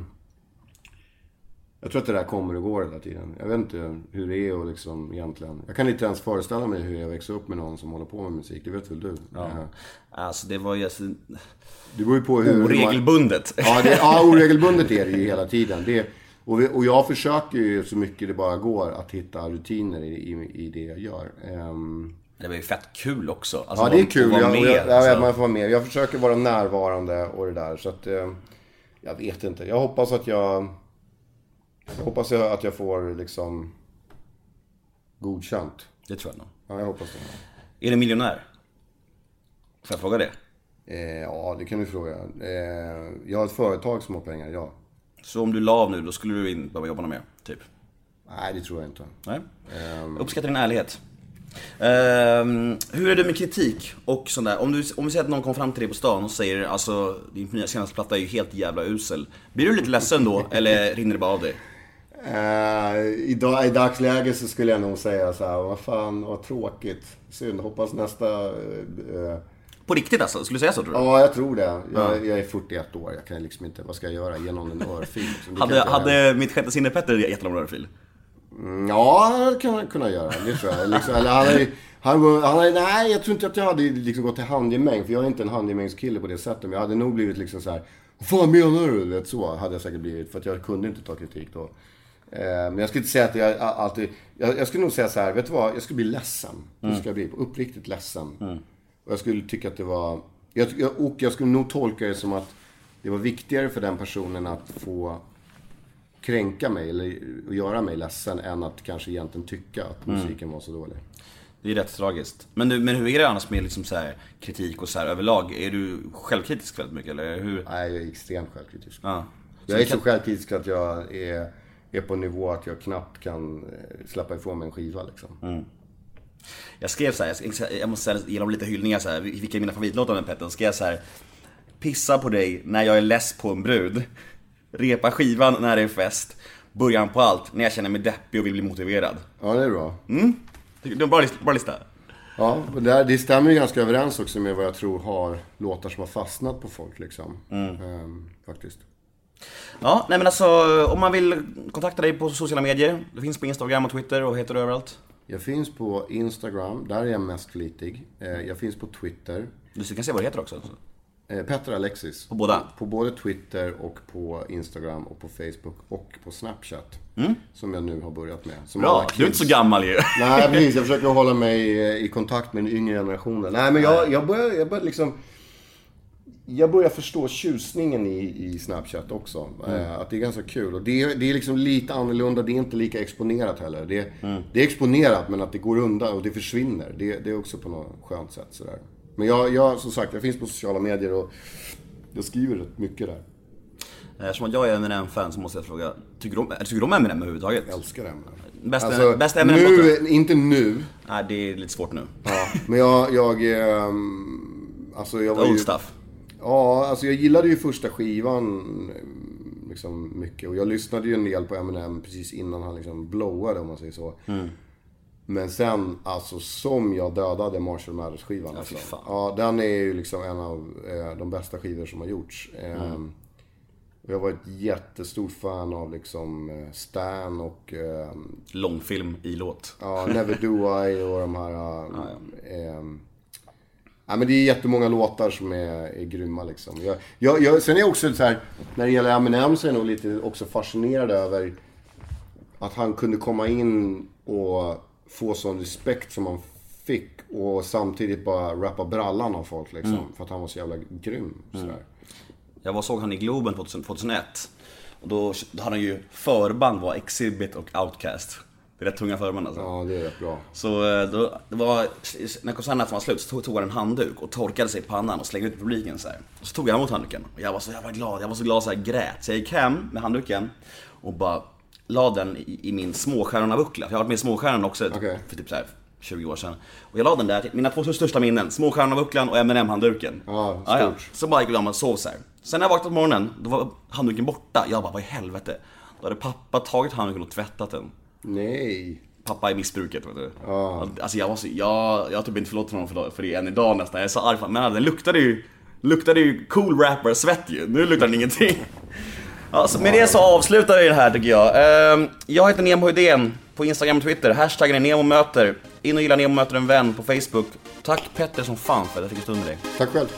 Jag tror att det där kommer och går hela tiden. Jag vet inte hur det är och liksom egentligen... Jag kan inte ens föreställa mig hur jag växer upp med någon som håller på med musik. Det vet väl du? Ja. Alltså det var ju alltså, Det beror ju på hur... oregelbundet. Ja, det, ja, oregelbundet är det ju hela tiden. Det, och, vi, och jag försöker ju så mycket det bara går att hitta rutiner i, i, i det jag gör. Ehm, Det var ju fett kul också. Alltså, ja, det är kul. vara Jag, med, och jag, jag alltså. man får vara med. Jag försöker vara närvarande och det där. Så att, eh, jag vet inte. Jag hoppas att jag... Jag hoppas jag, att jag får liksom godkänt. Det tror jag nog. Ja, jag hoppas det. Är du miljonär? Får jag fråga det? Eh, ja, det kan du fråga. Eh, jag har ett företag som har pengar, ja. Så om du la av nu, då skulle du in behöva jobba mer? Typ? Nej, det tror jag inte. Nej? Jag uppskattar din ärlighet. Ehm, hur är det med kritik och sånt där? Om, du, om vi säger att någon kommer fram till dig på stan och säger alltså din nya senaste platta är ju helt jävla usel. Blir du lite ledsen då eller rinner det bara av dig? Eh, i, dag, I dagsläget så skulle jag nog säga så här, vad fan, vad tråkigt. Synd, hoppas nästa... eh, eh, På riktigt alltså? Skulle du säga så tror du? Ja, jag tror det. Jag, jag är 41 år. Jag kan liksom inte, vad ska jag göra? Ge någon en örfil liksom. Hade, hade mitt sjätte sinne Petter gett honom en örfil? Mm, Ja, det kan han kunna göra. Det tror jag. Liksom, eller han hade, han, han nej, jag tror inte att jag hade liksom gått till handgemäng. För jag är inte en handgemängskille på det sättet. Men jag hade nog blivit liksom så här. Vad menar du? Vet, så hade jag säkert blivit. För att jag kunde inte ta kritik då. Eh, men jag skulle inte säga att jag alltid... Jag, jag skulle nog säga så här, vet du vad? Jag skulle bli ledsen. Det skulle jag bli. Uppriktigt ledsen. Och jag skulle tycka att det var... Jag, och jag skulle nog tolka det som att det var viktigare för den personen att få kränka mig eller göra mig ledsen än att kanske egentligen tycka att musiken var så dålig. Det är rätt tragiskt. Men, du, men hur är det annars med liksom så här, kritik och så här överlag? Är du självkritisk väldigt mycket eller hur? Nej, jag är extremt självkritisk. Ja. Jag är så självkritisk att jag är, är på en nivå att jag knappt kan eh, släppa ifrån mig en skiva liksom. Jag skrev så här, jag, måste ge dem lite hyllningar så här. vilka är mina favoritlåtar med Petter? Skrev jag så här. Pissa på dig när jag är less på en brud. Repa skivan när det är fest. Början på allt, när jag känner mig deppig och vill bli motiverad. Ja, det är bra. Det är en bra lista. Bra lista. Ja, det, här- det stämmer ju ganska överens också med vad jag tror har låtar som har fastnat på folk liksom. Ehm, faktiskt. Ja, nej men alltså om man vill kontakta dig på sociala medier. Det finns på Instagram och Twitter och heter du överallt. Jag finns på Instagram, där är jag mest flitig. Eh, Jag finns på Twitter. Du kan se vad det heter också. Eh, Petter Alexis. På båda? På både Twitter och på Instagram och på Facebook och på Snapchat. Som jag nu har börjat med. Som Bra, du är inte så gammal ju. [laughs] Nej, precis. Jag försöker hålla mig eh, i kontakt med den yngre generationen. Nej, men jag, jag börjar, jag börjar liksom... Jag börjar förstå tjusningen i, i Snapchat också. Eh, att det är ganska kul. Och det är, det är liksom lite annorlunda. Det är inte lika exponerat heller. Det, det är exponerat, men att det går undan och det försvinner. Det, det är också på något skönt sätt sådär. Men jag, jag, som sagt, jag finns på sociala medier och jag skriver rätt mycket där. Eftersom att jag är Eminem-fan så måste jag fråga, tycker du om, tycker du om Eminem överhuvudtaget? Jag älskar Eminem. Bästa- bästa nu, Eminem-låten? Inte nu. Nej, det är lite svårt nu. Ja, men jag... jag ehm, alltså jag [laughs] var Old ju, stuff. Ja, alltså jag gillade ju första skivan liksom mycket. Och jag lyssnade ju en del på Eminem precis innan han liksom blowade om man säger så. Mm. Men sen, alltså som jag dödade Marshall Mathers-skivan. Alltså. fy fan. Ja, den är ju liksom en av eh, de bästa skivor som har gjorts. Eh, Mm. Jag var ett jättestort fan av liksom eh, Stan och eh, Långfilm i låt. Ja, Never Do I och de här... [laughs] äh, ehm, ja, men det är jättemånga låtar som är, är grymma liksom. Jag, jag, jag, sen är jag också så här, när det gäller Eminem så är jag nog lite också fascinerad över att han kunde komma in och få sån respekt som han fick och samtidigt bara rappa brallan av folk liksom. För att han var så jävla grym. Sådär. Jag var såg han i Globen 2000, 2001. Och då, då hade han ju förband var Exhibit och Outcast. Det är rätt tunga förband alltså. Ja, det är rätt bra. Så eh, då, det var, när konserten var slut så tog, han en handduk och torkade sig i pannan och slängde ut publiken så här. Och så tog jag emot handduken och jag var så jävla glad, jag var så glad så jag grät. Så jag gick hem med handduken och bara la den i, i min småstjärnorna-buckla. För jag har varit med i Småstjärnorna också Okej. för typ så här 20 år sedan. Och jag la den där, mina två största minnen, Småstjärnorna-bucklan och M&M-handduken. Ja, ja. stort. Så bara gick jag och sov så här. Sen när jag vaknade på morgonen, då var handduken borta. Jag bara, vad i helvete? Då hade pappa tagit handduken och tvättat den. Nej. Pappa är missbruket vet du. Ja. Alltså jag var så, jag, jag har typ inte förlåtit honom för, för det än idag nästan. Jag är så arg för Men den luktade ju, luktade ju cool rapper svett ju. Nu luktar den ingenting. Ja, [laughs] så med det så avslutar vi det här tycker jag. Ehm, Jag heter Nemo Hedén på Instagram och Twitter. Hashtaggen är NEMOMÖTER. In och gilla Nemo möter en vän på Facebook. Tack Petter som fan för att jag fick en stund med dig. Tack själv.